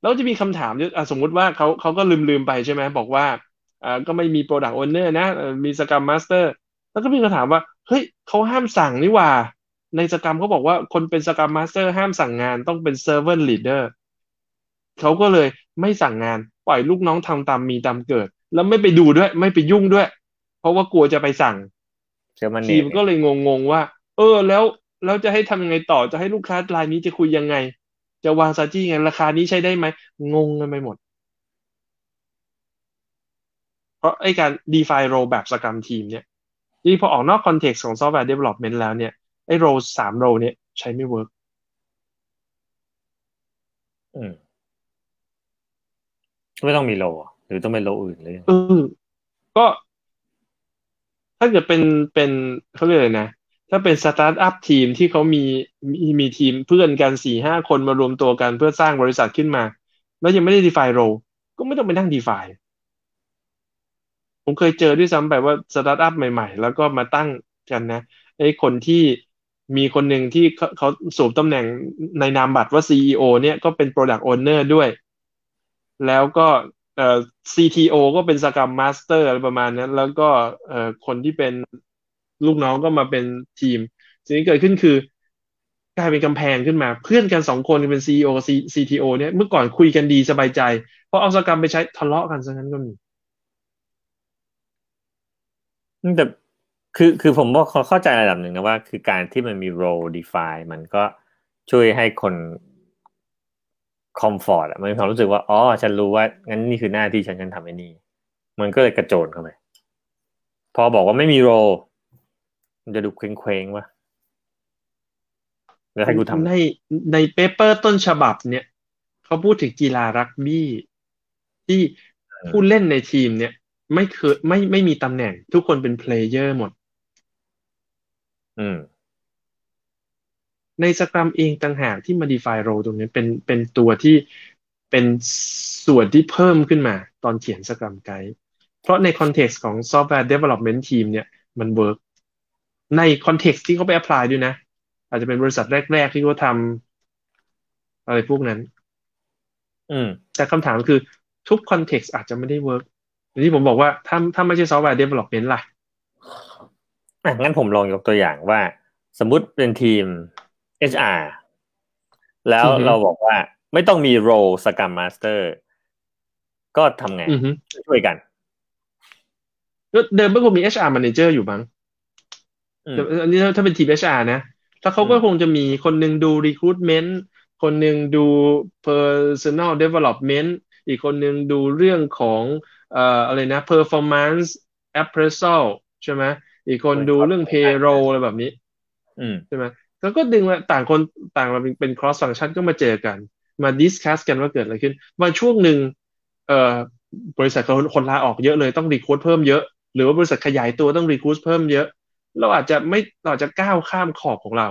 แล้วจะมีคำถามด้วยอะสมมุติว่าเขาเขาก็ลืมลืมไปใช่ไหมบอกว่าอ่าก็ไม่มี Product Owner นะเอ่อมีสก r มมาสเตอร์แล้วก็มีคำถามว่า เฮ้ยเขาห้ามสั่งนี่หว่า ใน Scrum เขาบอกว่าคนเป็นสก r มมาสเตอร์ห้ามสั่งงานต้องเป็น Servant Leader เขาก็เลยไม่สั่งงานปล่อยลูกน้องทำตามมีตามเกิด แล้วไม่ไปดูด้วย ไม่ไปยุ่งด้วย เพราะว่ากลัวจะไปสั่งเชื่อมันทีเนี่ยมก็เลยงงๆว่า เออ แล้วแล้วจะให้ทำยังไงต่อจะให้ลูกค้ารายนี้จะคุยยังไง จะวางซาจี้ไงราคานี้ใช้ได้ไหมงงกันไปหมด เพราะไอ้การ define role แบบสกรรมทีมเนี่ยนี่พอออกนอก context ของ software development แล้วเนี่ยไอ้ role สาม role เนี่ยใช้ไม่เวิร์กอืม ไม่ต้องมี role หรือต้องเป็น role อื่นเลยเออก็ ถ้าเกิดเป็นเป็นเขาเรียกอะไรนะถ้าเป็นสตาร์ทอัพทีมที่เขามีมีมีทีมเพื่อนกันสี่ห้าคนมารวมตัวกันเพื่อสร้างบริษัทขึ้นมา แล้วยังไม่ได้ define role ก็ไม่ต้องไปนั่ง define ผมเคยเจอด้วยซ้ำแบบว่าสตาร์ทอัพใหม่ๆ แล้วก็มาตั้งกันนะไอ้คนที่มีคนหนึ่งที่เขาเขาสวมตำแหน่งในนามบัตรว่า CEO เนี่ยก็เป็น Product Owner ด้วย แล้วก็เอ่อ CTO ก็เป็นสกร m ม Master อะไรประมาณนั้น แล้วก็เอ่อคนที่เป็นลูกน้องก็มาเป็นทีม สิ่งที่เกิดขึ้นคือกลายเป็นกำแพงขึ้นมา เพื่อนกันสองคนเป็น CEO CTO เนี่ยเมื่อก่อนคุยกันดีสบายใจพอเอาสกรรมไปใช้ทะเลาะกันซะงั้นก็มีแต่คือคือผมว่าเขาเข้าใจระดับหนึ่งนะว่า คือการที่มันมี role define มันก็ช่วยให้คน comfort มันมีความรู้สึกว่าอ๋อฉันรู้ว่างั้นนี่คือหน้าที่ฉันฉันทำไอ้นี่ มันก็เลยกระโจนเข้าไปพอบอกว่าไม่มี role มันจะดูเคว้งๆว่ะแล้วให้กูทำในใน paper ต้นฉบับเนี่ยเขาพูดถึงกีฬารักบี้ที่ผู้เล่นในทีมเนี่ย ไม่เคยไม่ไม่มีตำแหน่ง ทุกคนเป็น player หมด อืม ใน Scrum เองต่างหากที่ modify role ตรงนี้เป็นเป็นตัวที่เป็นส่วนที่เพิ่มขึ้นมาตอนเขียน Scrum Guide เพราะใน context ของ software development team เนี่ยมัน work ใน context ที่เขาไป apply ด้วยนะ อาจจะเป็นบริษัทแรก ๆ ที่เขาทำอะไรพวกนั้น อืม แต่คำถามคือทุก context อาจจะไม่ได้ workอย่างที่ผมบอกว่าถ้าถ้าไม่ใช่ software development ล่ะอะงั้นผมลองยกตัวอย่างว่า สมมุติเป็นทีม HR แล้วอือฮึเราบอกว่าไม่ต้องมี role Scrum Master ก็ทำไงอือฮึช่วยกันก็เดิมก็คงมี HR manager อยู่มั้งอืมแต่อันนี้ถ้าเป็นทีม HR นะ แล้วเขาก็อืมคงจะมีคนหนึ่งดู recruitment คนหนึ่งดู personal development อีกคนหนึ่งดูเรื่องของเอ่ออะไรนะ performance appraisal ใช่ไหมอีกคนดูเรื่อง payroll อะไรแบบนี้อืมใช่ไหม แล้วก็ดึงมาต่างคนต่างมาเป็นเป็น cross function ก็มาเจอกัน มา discuss กันว่าเกิดอะไรขึ้นมาช่วงหนึ่งเอ่อบริษัทคนคนลาออกเยอะเลยต้อง recruit เพิ่มเยอะ หรือว่าบริษัทขยายตัวต้อง recruit เพิ่มเยอะ เราอาจจะไม่เราอาจจะก้าวข้ามขอบของเรา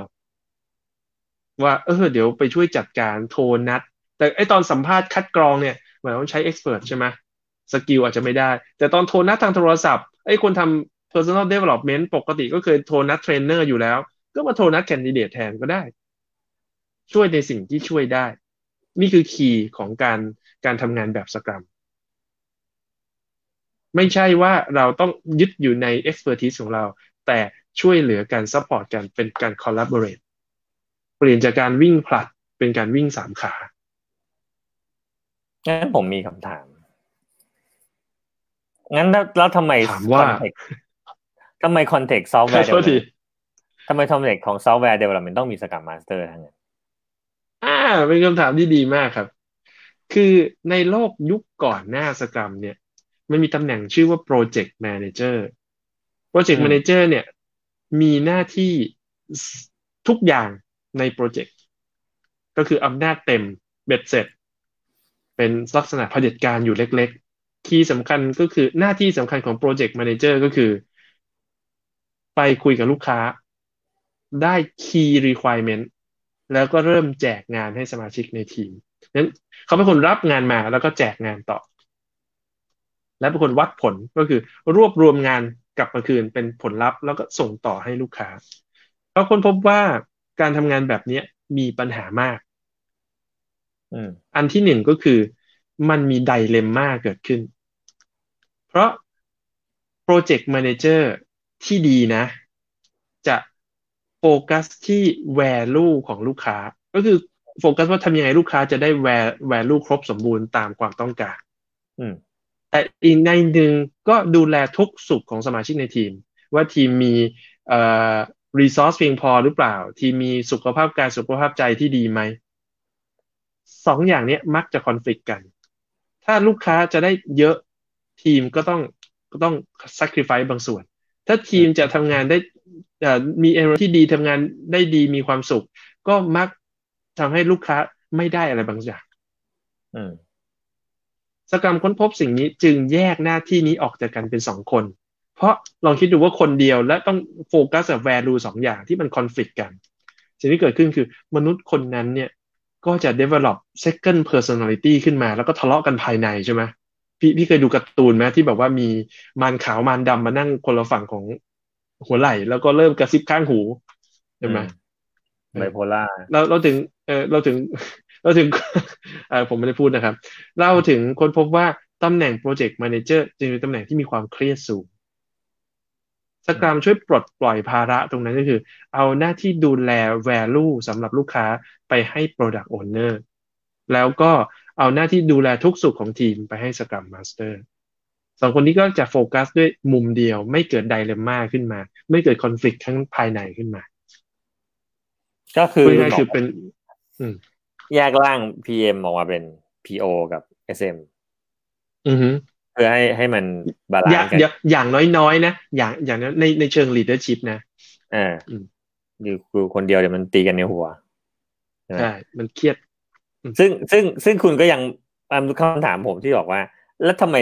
ว่าเออเดี๋ยวไปช่วยจัดการโทรนัด แต่ไอ้ตอนสัมภาษณ์คัดกรองเนี่ยหมายว่าใช้ expert ใช่ไหม skill อาจจะไม่ได้ แต่ตอนโทรนัดทางโทรศัพท์ไอ้คนทำ personal development ปกติก็เคยโทรนัดเทรนเนอร์อยู่แล้ว ก็มาโทรนัด candidate แทนก็ได้ ช่วยในสิ่งที่ช่วยได้ นี่คือ key ของการการทำงานแบบ Scrum ไม่ใช่ว่าเราต้องยึดอยู่ใน expertise ของเรา แต่ช่วยเหลือการ support กันเป็นการ collaborate เปลี่ยนจากการวิ่งผลัดเป็นการวิ่งสามขางั้นผมมีคำถาม งั้นแล้วแล้วทำไมถามว่า context ทำไม context software โทษที ทำไม context ของ software development ต้องมี Scrum Master ทั้งนั้นอ่าเป็นคำถามที่ดีมากครับ คือในโลกยุคก่อนหน้าสกรัมเนี่ย มันมีตำแหน่งชื่อว่า Project Manager Project Manager เนี่ย มีหน้าที่ทุกอย่างในโปรเจกต์ก็คืออำนาจเต็มเบ็ดเสร็จ เป็นลักษณะเผด็จการอยู่เล็กๆคีย์สำคัญก็คือหน้าที่สำคัญของ Project Manager ก็คือ ไปคุยกับลูกค้า ได้ Key Requirement แล้วก็เริ่มแจกงานให้สมาชิกในทีมนั้นเขาเป็นคนรับงานมาแล้วก็แจกงานต่อ และเป็นคนวัดผลก็คือ รวบรวมงานกลับมาคืนเป็นผลลัพธ์ แล้วก็ส่งต่อให้ลูกค้าเราคนพบว่าการทำงานแบบนี้มีปัญหามากอืมอันที่หนึ่งก็คือมันมีไดเลมม่าเกิดขึ้น เพราะ Project Manager ที่ดีนะ จะ โฟกัสที่ value ของลูกค้า ก็คือโฟกัสว่าทำยังไงลูกค้าจะได้ value ครบสมบูรณ์ตามความต้องการอืมแต่อีกในหนึ่งก็ดูแลทุกสุขของสมาชิกในทีม ว่าทีมมีเอ่อ resource เพียงพอหรือเปล่า ทีมมีสุขภาพกายสุขภาพใจที่ดีไหมสองอย่างเนี้ยมักจะคอน FLICT กัน ถ้าลูกค้าจะได้เยอะทีมก็ต้องก็ต้อง sacrifice บางส่วน ถ้าทีมจะทำงานได้ เอ่อมีเอ r ที่ดีทำงานได้ดีมีความสุข ก็มักทำให้ลูกค้าไม่ได้อะไรบางอย่างอืมสกรรมค้นพบสิ่งนี้จึงแยกหน้าที่นี้ออกจากกันเป็นสองคน เพราะลองคิดดูว่าคนเดียวและต้องโฟกัสกับ value สองอย่างที่มันคอน FLICT กัน สิ่งที่เกิดขึ้นคือมนุษย์คนนั้นเนี่ยก็จะ develop second personality ขึ้นมา แล้วก็ทะเลาะกันภายในใช่ไหมพี่พี่เคยดูการ์ตูนไหมที่แบบว่ามีมารขาวมารดำมานั่งคนละฝั่งของ หัวไหล่แล้วก็เริ่มกระซิบข้างหูใช่ไหมไบโพล่าเราเราถึงเออเราถึง เราถึงเออผมไม่ได้พูดนะครับ เราถึงค้นพบว่าตำแหน่ง Project Manager จึงเป็นตำแหน่งที่มีความเครียดสูงสกรามช่วยปลดปล่อยภาระตรงนั้นก็คือ เอาหน้าที่ดูแล value สำหรับลูกค้าไปให้ Product Owner แล้วก็เอาหน้าที่ดูแลทุกสุขของทีมไปให้สกรัมมาสเตอร์ สองคนนี้ก็จะโฟกัสด้วยมุมเดียว ไม่เกิดไดเลม่าขึ้นมา ไม่เกิดคอน FLICT ทั้งภายในขึ้นมา ก็คือพูดง่ายๆคือเป็นอืมแยกร่าง PM ออกมาเป็น PO กับ SM อือฮึเพื่อให้ให้มัน balance กันอย่างอย่างน้อยๆนะอย่างอย่างนั้นในในเชิง leadership นะอ่าอืมอยู่คือคนเดียวเดี๋ยวมันตีกันในหัวใช่ไหมใช่มันเครียด ซึ่งซึ่งซึ่งคุณก็ยังอ่าคำถามผมที่บอกว่า แล้วทำไม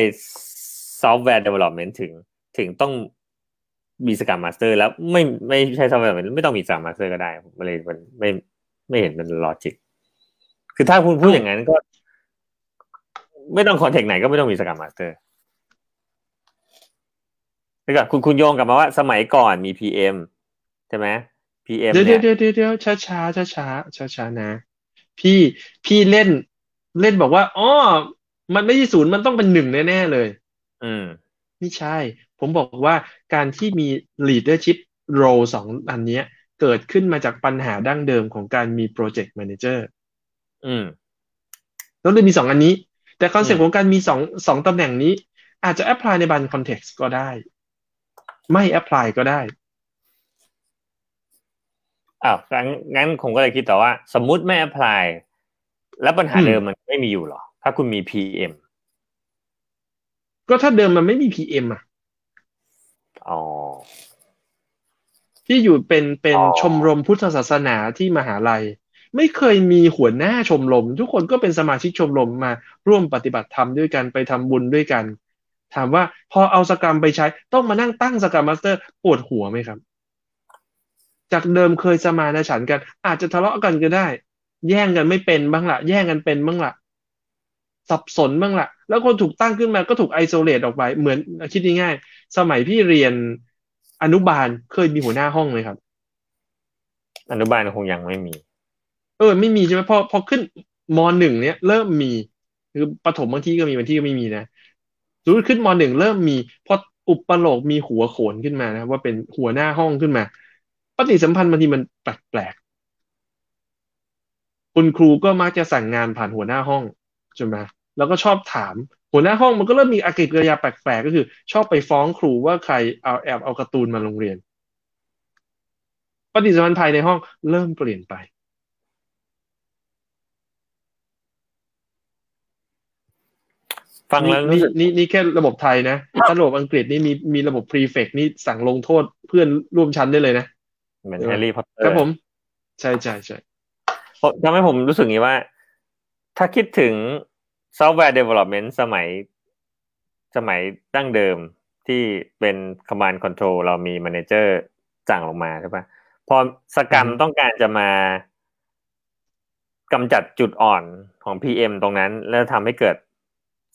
ซอฟต์แวร์ development ถึงถึงต้องมีสก r มมาสเตอร์แล้วไม่ไม่ใช่ซอฟต์แวร์ไม่ต้องมีสก r มมาสเตอร์ก็ได้ผมเลยมันไม่ไม่เห็นเป็น logicคือถ้าคุณพูดอย่างนั้นก็ ไม่ต้องคอนเทกต์ไหนก็ไม่ต้องมีสก r มมาสเตอร์แล้วก็คุณคุณโยงกลับมาว่าสมัยก่อนมี PM ใช่ไหม PM เดี๋ยวเนี่เดี๋ยวยเดี๋ยวเดี๋ยวช้าช้าช้าช้าช้าช้าๆนะ พี่พี่เล่นเล่นบอกว่าอ๋อมันไม่ใช่ศูนย์มันต้องเป็นหนึ่งแน่ๆเลย อืมไม่ใช่ ผมบอกว่าการที่มี leadership role สองอันเนี้ย เกิดขึ้นมาจากปัญหาดั้งเดิมของการมี project manager อืมแล้วเลยมีสองอันนี้ แต่คอนเซ็ปอืต์มของการมีสองสองตำแหน่งนี้ อาจจะ apply ในบาง context ก็ได้ ไม่ apply ก็ได้อ้าวงั้นงั้นผมก็เลยคิดต่อว่า สมมุติไม่ apply แล้วปัญหาอืมเดิมมันไม่มีอยู่หรอ ถ้าคุณมี PM ก็ถ้าเดิมมันไม่มี PM อะอ๋อที่อยู่เป็นเป็นอ๋อชมรมพุทธศาสนาที่มหาลัย ไม่เคยมีหัวหน้าชมรม ทุกคนก็เป็นสมาชิกชมรมมาร่วมปฏิบัติธรรมด้วยกันไปทำบุญด้วยกัน ถามว่าพอเอา Scrum ไปใช้ต้องมานั่งตั้ง Scrum Master ปวดหัวไหมครับ จากเดิมเคยสมานฉันท์กัน อาจจะทะเลาะกันก็ได้ แย่งกันไม่เป็นบ้างละแย่งกันเป็นบ้างละสับสนบ้างละแล้วคนถูกตั้งขึ้นมาก็ถูก isolate ออกไปเหมือนคิดง่ายๆสมัยพี่เรียนอนุบาลเคยมีหัวหน้าห้องไหมครับ อนุบาลคงยังไม่มี เออ ไม่มีใช่ไหมพอพอขึ้นมหนึ่งเนี้ยเริ่มมีคือประถมบางที่ก็มีบางที่ก็ไม่มีนะสมมติขึ้นมหนึ่งเริ่มมีพออุปโลกมีหัวโขนขึ้นมานะว่าเป็นหัวหน้าห้องขึ้นมา ปฏิสัมพันธ์บางทีมันแปลกๆคุณครูก็มักจะสั่งงานผ่านหัวหน้าห้องใช่ไหม แล้วก็ชอบถาม หัวหน้าห้องมันก็เริ่มมีอากัปกิริยาแปลกๆก็คือ ชอบไปฟ้องครูว่าใครเอาแอบเอาการ์ตูนมาโรงเรียน ปฏิสัมพันธ์ภายในห้องเริ่มเปลี่ยนไป ฟังแล้วนี่รู้สึกนี่นี่แค่ระบบไทยนะถ้าระบบอังกฤษนี่มีมีระบบ prefect นี่สั่งลงโทษเพื่อนร่วมชั้นได้เลยนะเหมือนแฮร์รี่พอตเตอร์ครับผม ใช่ใช่ใช่ทำให้ผมรู้สึกอย่างนี้ว่า ถ้าคิดถึง software development สมัยสมัยดั้งเดิมที่เป็น command control เรามี manager สั่งลงมาใช่ปะพอ Scrum ต้องการจะมากำจัดจุดอ่อนของ PM ตรงนั้น แล้วทำให้เกิด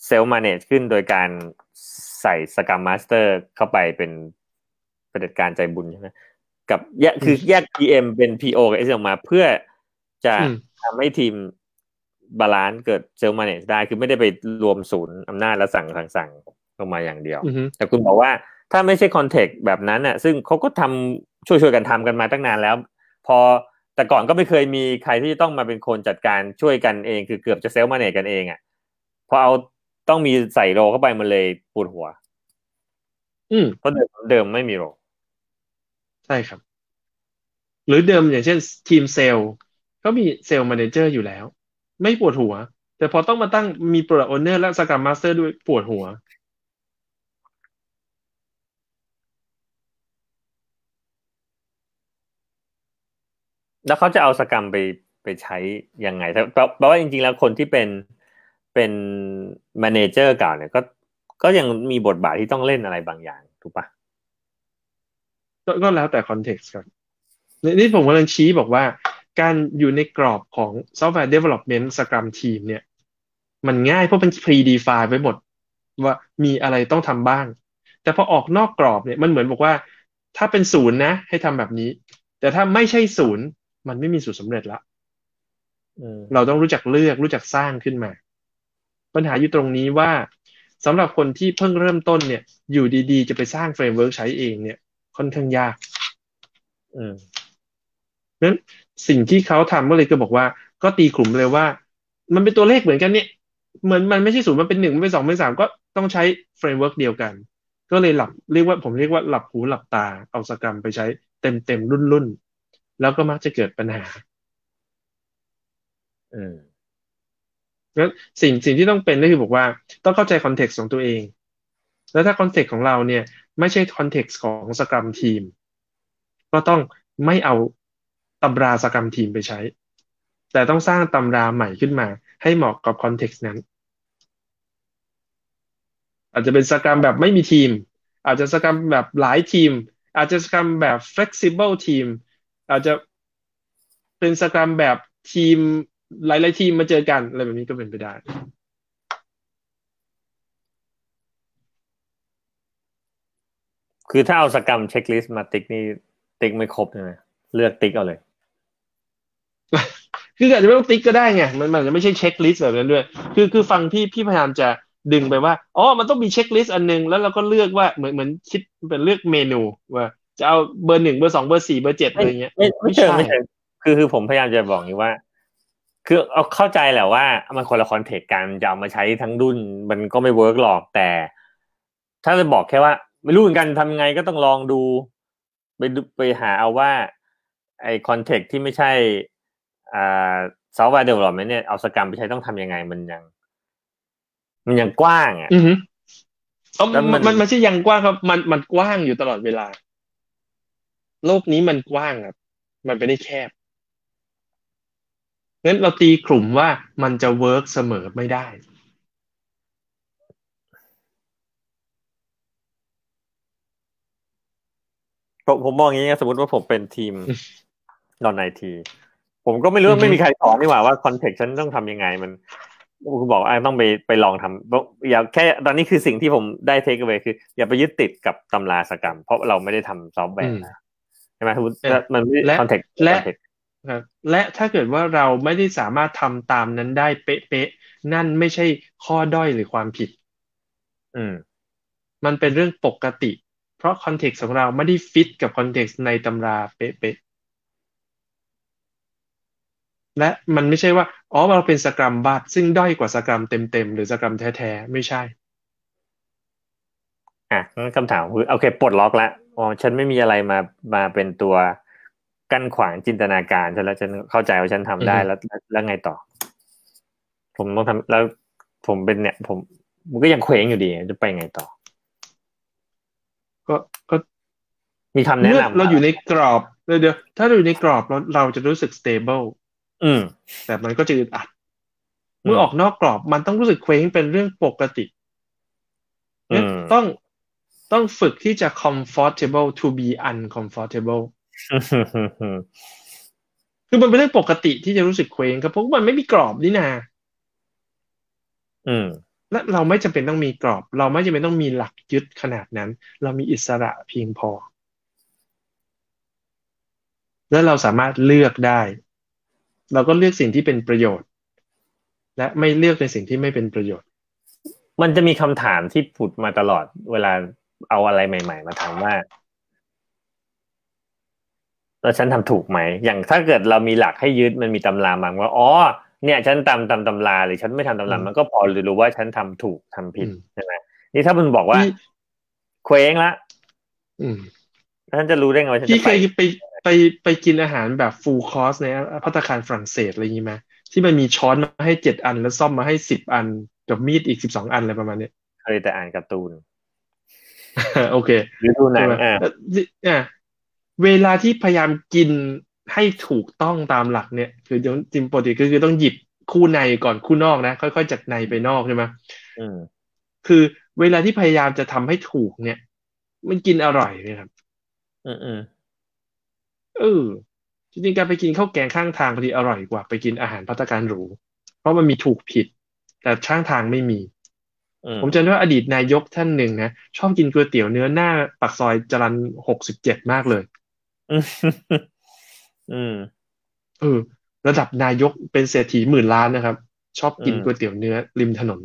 เซล l ์ manage ขึ้นโดยการใส่สกรรมมาสเตอร์เข้าไปเป็นเผด็จการใจบุญใช่ไหมกับแยกคือแยก PM เป็น PO กับ S ออกมาเพื่อจะอืมทำให้ทีม บาลานซ์เกิดเซลล์ manage ได้คือไม่ได้ไปรวมศูนย์อำนาจแล้วสั่งสั่งสั่งลงมาอย่างเดียวอือฮึแต่คุณบอกว่าถ้าไม่ใช่ context แบบนั้นน่ะ ซึ่งเขาก็ทำช่วยช่วยๆกันทำกันมาตั้งนานแล้ว พอแต่ก่อนก็ไม่เคยมีใครที่จะต้องมาเป็นคนจัดการช่วยกันเอง คือเกือบจะเซลล์ manage กันเองอะพอเอาต้องมีใส่ role เข้าไปมันเลยปวดหัว อืมเพราะเดิมเดิมไม่มี role ใช่ครับ หรือเดิมอย่างเช่นทีมเซลล์เขามีเซลล์ m ม n นเจอร์อยู่แล้ว ไม่ปวดหัว แต่พอต้องมาตั้งมี Product Owner และ Scrum Master ด้วยปวดหัว แล้วเขาจะเอา Scrum ไปไปใช้ยังไงแต่แปลแปลว่าจริงๆแล้วคนที่เป็นเป็น manager เก่าเนี่ยก็ก็ยังมีบทบาทที่ต้องเล่นอะไรบางอย่าง ถูกปะก็ก็แล้วแต่ context ครับนี่ผมกำลังชี้บอกว่า การอยู่ในกรอบของ software development Scrum team เนี่ย มันง่ายเพราะมัน pre-define ไว้หมด ว่ามีอะไรต้องทำบ้าง แต่พอออกนอกกรอบเนี่ยมันเหมือนบอกว่า ถ้าเป็นศูนย์นะ ให้ทำแบบนี้ แต่ถ้าไม่ใช่ศูนย์ มันไม่มีสูตรสำเร็จละเราต้องรู้จักเลือกรู้จักสร้างขึ้นมา ปัญหาอยู่ตรงนี้ว่าสำหรับคนที่เพิ่งเริ่มต้นเนี่ย อยู่ดีๆ จะไปสร้าง framework ใช้เองเนี่ย ค่อนข้างยากอืม นั้นสิ่งที่เขาทำก็เลยก็บอกว่า ก็ตีขลุมเลยว่า มันเป็นตัวเลขเหมือนกันเนี่ยเหมือนมันไม่ใช่ศูนย์มันเป็นหนึ่งมันเป็นสองเป็นสามก็ต้องใช้ framework เดียวกัน ก็เลยหลับเรียกว่าผมเรียกว่าหลับหูหลับตาเอา Scrum ไปใช้เต็มเต็มดุ้นดุ้นแล้วก็มักจะเกิดปัญหาอืมงั้นสิ่งสิ่งที่ต้องเป็นก็คือบอกว่า ต้องเข้าใจ context ของตัวเอง แล้วถ้า context ของเราเนี่ย ไม่ใช่ context ของ Scrum team ก็ต้องไม่เอา ตำรา Scrum team ไปใช้ แต่ต้องสร้างตำราใหม่ขึ้นมา ให้เหมาะกับ context นั้น อาจจะเป็น Scrum แบบไม่มีทีม อาจจะ Scrum แบบหลายทีม อาจจะ Scrum แบบ flexible team อาจจะเป็น Scrum แบบทีมหลายๆทีมมาเจอกันอะไรแบบนี้ก็เป็นไปได้คือถ้าเอา Scrum checklist มาติ๊กนี่ติ๊กไม่ครบใช่ไหมเลือกติ๊กเอาเลย คืออาจจะไม่ต้องติ๊กก็ได้ไงมันมันจะไม่ใช่เช checklist แบบนั้นด้วย คือคือฟังพี่พี่พยายามจะดึงไปว่าอ๋อมันต้องมี checklist อันนึงแล้วเราก็เลือกว่าเหมือนเหมือนคิดเป็นเลือกเมนูว่าจะเอาเบอร์หนึ่งเบอร์สองเบอร์สี่เบอร์เจ็ดอะไรเงี้ยไม่ไม่ใช่ไม่ใช่คือคือผมพยายามจะบอกนี้ว่า คือเอาเข้าใจแหละว่ามันคนละ context กันจะเอามาใช้ทั้งดุ้นมันก็ไม่ work หรอกแต่ ถ้าจะบอกแค่ว่า ไม่รู้เหมือนกันทำไงก็ต้องลองดู ไปไปหาเอาว่า ไอ้ context ที่ไม่ใช่อ่า software development เนี่ยเอา Scrum ไปใช้ต้องทำยังไงมันยัง มันยังกว้างอะอือฮึมันมันไม่ใช่ยังกว้างครับ มันมันกว้างอยู่ตลอดเวลา โลกนี้มันกว้างครับ มันไม่ได้แคบงั้นเราตีขลุมว่ามันจะ work เสมอไม่ได้ ผมผมมองอย่างนี้สมมติว่าผมเป็นทีมnon-IT ผมก็ไม่รู้ไม่มีใครสอนนี่หว่าว่า context ฉันต้องทำยังไงมันคุณบอกว่าต้องไปไปลองทำอย่าแค่ตอนนี้คือสิ่งที่ผมได้ take เอาไว้คือ อย่าไปยึดติดกับตำรา Scrum เพราะเราไม่ได้ทำซอฟต์แวร์ใช่ไหมมันไม่ context และครับและถ้าเกิดว่าเราไม่ได้สามารถทำตามนั้นได้เป๊ะๆนั่นไม่ใช่ข้อด้อยหรือความผิด อืม มันเป็นเรื่องปกติ เพราะคอนเท็กซ์ของเราไม่ได้ฟิตกับคอนเท็กซ์ในตำราเป๊ะๆ และมันไม่ใช่ว่าอ๋อเราเป็นสกรัมบัตซึ่งด้อยกว่าสกรัมเต็มๆหรือสกรัมแท้ๆไม่ใช่อะคำถามคือโอเคปลดล็อกแล้วอ๋อฉันไม่มีอะไรมามาเป็นตัวกั้นขวางจินตนาการฉันแล้วฉันเข้าใจว่าฉันทำได้แล้วแล้วไงต่อ ผมต้องทำแล้วผมเป็นเนี่ย ผมมันก็ยังเคว้งอยู่ดีจะไปไงต่อ ก็ก็มีคำแนะนำเราอยู่ในกรอบเดี๋ยวถ้าเราอยู่ในกรอบเราเราจะรู้สึก stable อืมแต่มันก็จะอึดอัด เมื่อออกนอกกรอบมันต้องรู้สึกเคว้งเป็นเรื่องปกติต้องต้องฝึกที่จะ comfortable to be uncomfortable คือมันเป็นเรื่องปกติที่จะรู้สึกเคว้งครับเพราะมันไม่มีกรอบนี่นาอืม และเราไม่จำเป็นต้องมีกรอบ เราไม่จำเป็นต้องมีหลักยึดขนาดนั้น เรามีอิสระเพียงพอ และเราสามารถเลือกได้ เราก็เลือกสิ่งที่เป็นประโยชน์ และไม่เลือกในสิ่งที่ไม่เป็นประโยชน์ มันจะมีคำถามที่ผุดมาตลอด เวลาเอาอะไรใหม่ ๆ มาถามว่าแล้วฉันทำถูกไหม อย่างถ้าเกิดเรามีหลักให้ยึดมันมีตำรามังว่าอ๋อเนี่ยฉันตามตามตำราหรือฉันไม่ทำตำรามันก็พอรู้ว่าฉันทำถูกทำผิดใช่ไหมนี่ถ้ามันบอกว่าเคว้งละฉันจะรู้ได้ไงว่าฉันจะไปพี่เคยไป ไปไปกินอาหารแบบฟูลคอร์สในพัตคารฝรั่งเศสอะไรอย่างนี้ไหมที่มันมีช้อนมาให้เจ็ดอันแล้วซ่อมมาให้สิบอัน กับมีดอีกสิบสองอันอะไรประมาณนี้เคยแต่อ่านการ์ตูน โอเคหรือดูหนังอ่าเวลาที่พยายามกินให้ถูกต้องตามหลักเนี่ย คือจริงปกติก็คือต้องหยิบคู่ในก่อนคู่นอกนะ ค่อยๆ จากในไปนอกใช่ไหมอืมคือเวลาที่พยายามจะทำให้ถูกเนี่ย มันกินอร่อยไหมครับ อืมอืม เออ จริงๆการไปกินข้าวแกงข้างทางบางทีอร่อยกว่าไปกินอาหารภัตตาคารหรู เพราะมันมีถูกผิด แต่ข้างทางไม่มีอืมผมจำได้ว่าอดีตนายกท่านหนึ่งนะชอบกินก๋วยเตี๋ยวเนื้อหน้าปากซอยจรัญหกสิบเจ็ดมากเลยอืมอืมเออระดับนายกเป็นเศรษฐีหมื่นล้านนะครับ ชอบกินอืมก๋วยเตี๋ยวเนื้อริมถนน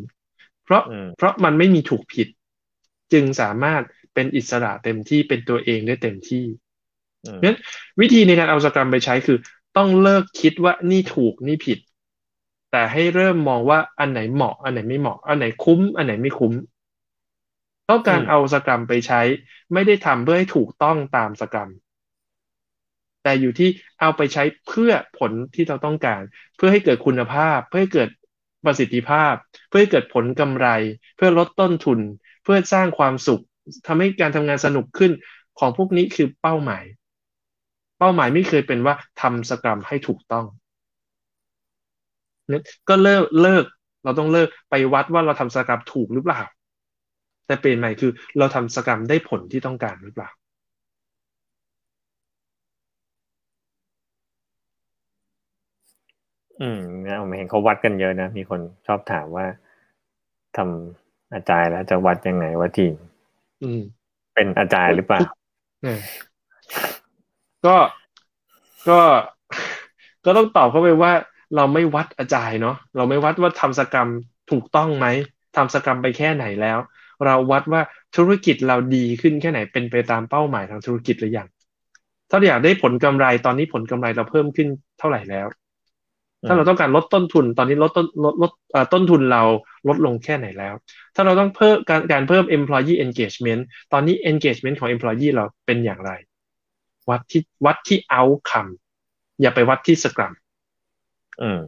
เพราะอืมเพราะมันไม่มีถูกผิด จึงสามารถเป็นอิสระเต็มที่เป็นตัวเองได้เต็มที่ อืมงั้นวิธีในการเอาสกรัมไปใช้คือ ต้องเลิกคิดว่านี่ถูกนี่ผิด แต่ให้เริ่มมองว่าอันไหนเหมาะ อันไหนไม่เหมาะ อันไหนคุ้ม อันไหนไม่คุ้มเพราะการเอาสกรัมไปใช้ ไม่ได้ทำเพื่อให้ถูกต้องตามสกรัมแต่อยู่ที่เอาไปใช้เพื่อผลที่เราต้องการ เพื่อให้เกิดคุณภาพ เพื่อให้เกิดประสิทธิภาพ เพื่อให้เกิดผลกำไร เพื่อลดต้นทุน เพื่อสร้างความสุขทำให้การทำงานสนุกขึ้นของพวกนี้คือเป้าหมาย เป้าหมายไม่เคยเป็นว่าทำสกรัมให้ถูกต้องเนี่ยก็เลิกเลิก เราต้องเลิกไปวัดว่าเราทำสกรัมถูกหรือเปล่า แต่เปลี่ยนใหม่คือ เราทำสกรัมได้ผลที่ต้องการหรือเปล่าอืมนะผมเห็นเขาวัดกันเยอะนะ มีคนชอบถามว่าทำอาจารย์แล้วจะวัดยังไงว่าทีมอืมเป็นอาจารย์หรือเปล่าเออ ก็ก็ก็ต้องตอบเข้าไปว่า เราไม่วัดอาจารย์เนาะเราไม่วัดว่าทำสกรรมถูกต้องไหมทำสกรรมไปแค่ไหนแล้ว เราวัดว่าธุรกิจเราดีขึ้นแค่ไหนเป็นไปตามเป้าหมายทางธุรกิจหรือยังถ้าเราอยากได้ผลกำไรตอนนี้ผลกำไรเราเพิ่มขึ้นเท่าไหร่แล้ว ถ้าเราต้องการลดต้นทุน ตอนนี้ลดต้นลดลดเอ่อต้นทุนเราลดลงแค่ไหนแล้ว ถ้าเราต้องเพิ่มการการเพิ่ม employee engagement ตอนนี้ engagement ของ employee เราเป็นอย่างไร วัดที่วัดที่ outcome อย่าไปวัดที่สกรัมอืม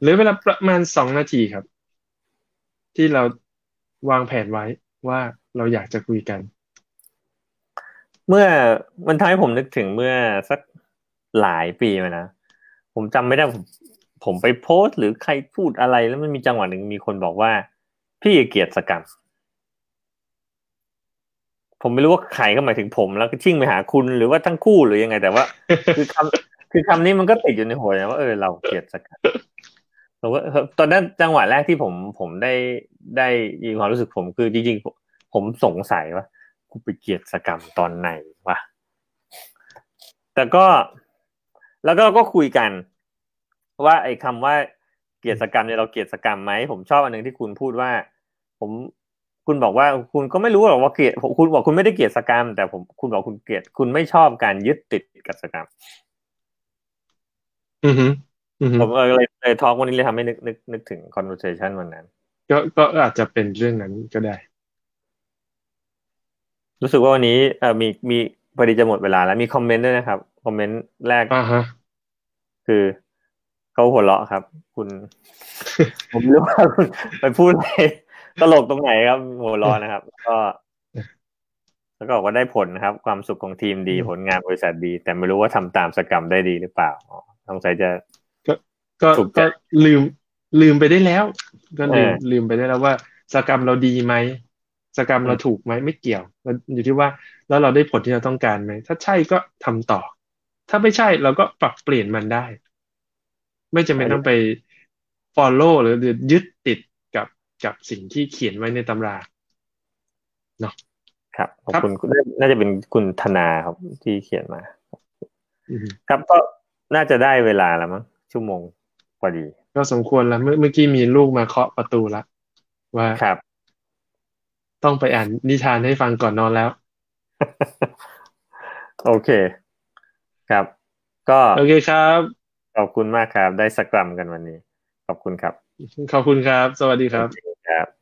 เหลือเวลาประมาณสองนาทีครับ ที่เราวางแผนไว้ว่าเราอยากจะคุยกัน เมื่อมันทำให้ผมนึกถึงเมื่อสักหลายปีมานะ ผมจำไม่ได้ผม ผมไปโพสต์ หรือใครพูดอะไร แล้วมันมีจังหวะหนึ่งมีคนบอกว่า พี่เกลียดสกรรม ผมไม่รู้ว่าใครก็หมายถึงผม แล้วก็ชิ่งไปหาคุณหรือว่าทั้งคู่หรือยังไง แต่ว่า คือคำคือคำนี้มันก็ติดอยู่ในหัวนะว่าเออเราเกลียดสกรรมผมว่าตอนนั้นจังหวะแรกที่ผมผมได้ได้ยินความรู้สึกผมคือจริงๆผมสงสัยว่ากูไปเกลียดสกรรมตอนไหนวะแต่ก็แล้วก็ก็คุยกัน ว่าไอ้คำว่าเกลียดสกรรมเนี่ยเราเกลียดสกรรมไหมผมชอบอันหนึ่งที่คุณพูดว่า ผมคุณบอกว่าคุณก็ไม่รู้หรอกว่าเกลียดคุณบอกคุณไม่ได้เกลียดสกรรม แต่ผมคุณบอกคุณเกลียดคุณไม่ชอบการยึดติดกับสกรรมอือฮึอือฮึผมเออเลยเลยทอล์กวันนี้เลยทำให้นึกนึกนึกถึง conversation วันนั้น ก็ก็อาจจะเป็นเรื่องนั้นก็ได้ รู้สึกว่าวันนี้เออมีมีพอดีจะหมดเวลาแล้วมีคอมเมนต์ด้วยนะครับ คอมเมนต์แรกอ่าฮะคือ เขาหัวเราะครับ คุณ ผมไม่รู้ว่าคุณไปพูดอะไรตลกตรงไหนครับ หัวเราะนะครับ ก็แล้วก็บอกว่าได้ผลนะครับ ความสุขของทีมดีผลงานบริษัทดี แต่ไม่รู้ว่าทำตามสกรรมได้ดีหรือเปล่าอ๋อสงสัยจะก็ถูกใจก็ลืมลืมไปได้แล้ว ก็ลืมเออลืมไปได้แล้วว่าสกรรมเราดีไหมสกรรมเราถูกไหมไม่เกี่ยวมันอยู่ที่ว่าแล้วเราได้ผลที่เราต้องการไหมถ้าใช่ก็ทำต่อ ถ้าไม่ใช่เราก็ปรับเปลี่ยนมันได้ ไม่จำเป็นต้องไป follow หรือยึดติดกับกับสิ่งที่เขียนไว้ในตำราครับขอบครับคุณน่าน่าจะเป็นคุณธนาครับที่เขียนมาอืมครับก็น่าจะได้เวลาแล้วมั้งชั่วโมงพอดี ก็สมควรแล้วเมื่อเมื่อกี้มีลูกมาเคาะประตูละว่าครับ ต้องไปอ่านนิทานให้ฟังก่อนนอนแล้ว โอเค ครับ ก็ โอเคครับ ขอบคุณมากครับ ได้สกรัมกันวันนี้ ขอบคุณครับ ขอบคุณครับ สวัสดีครับครับ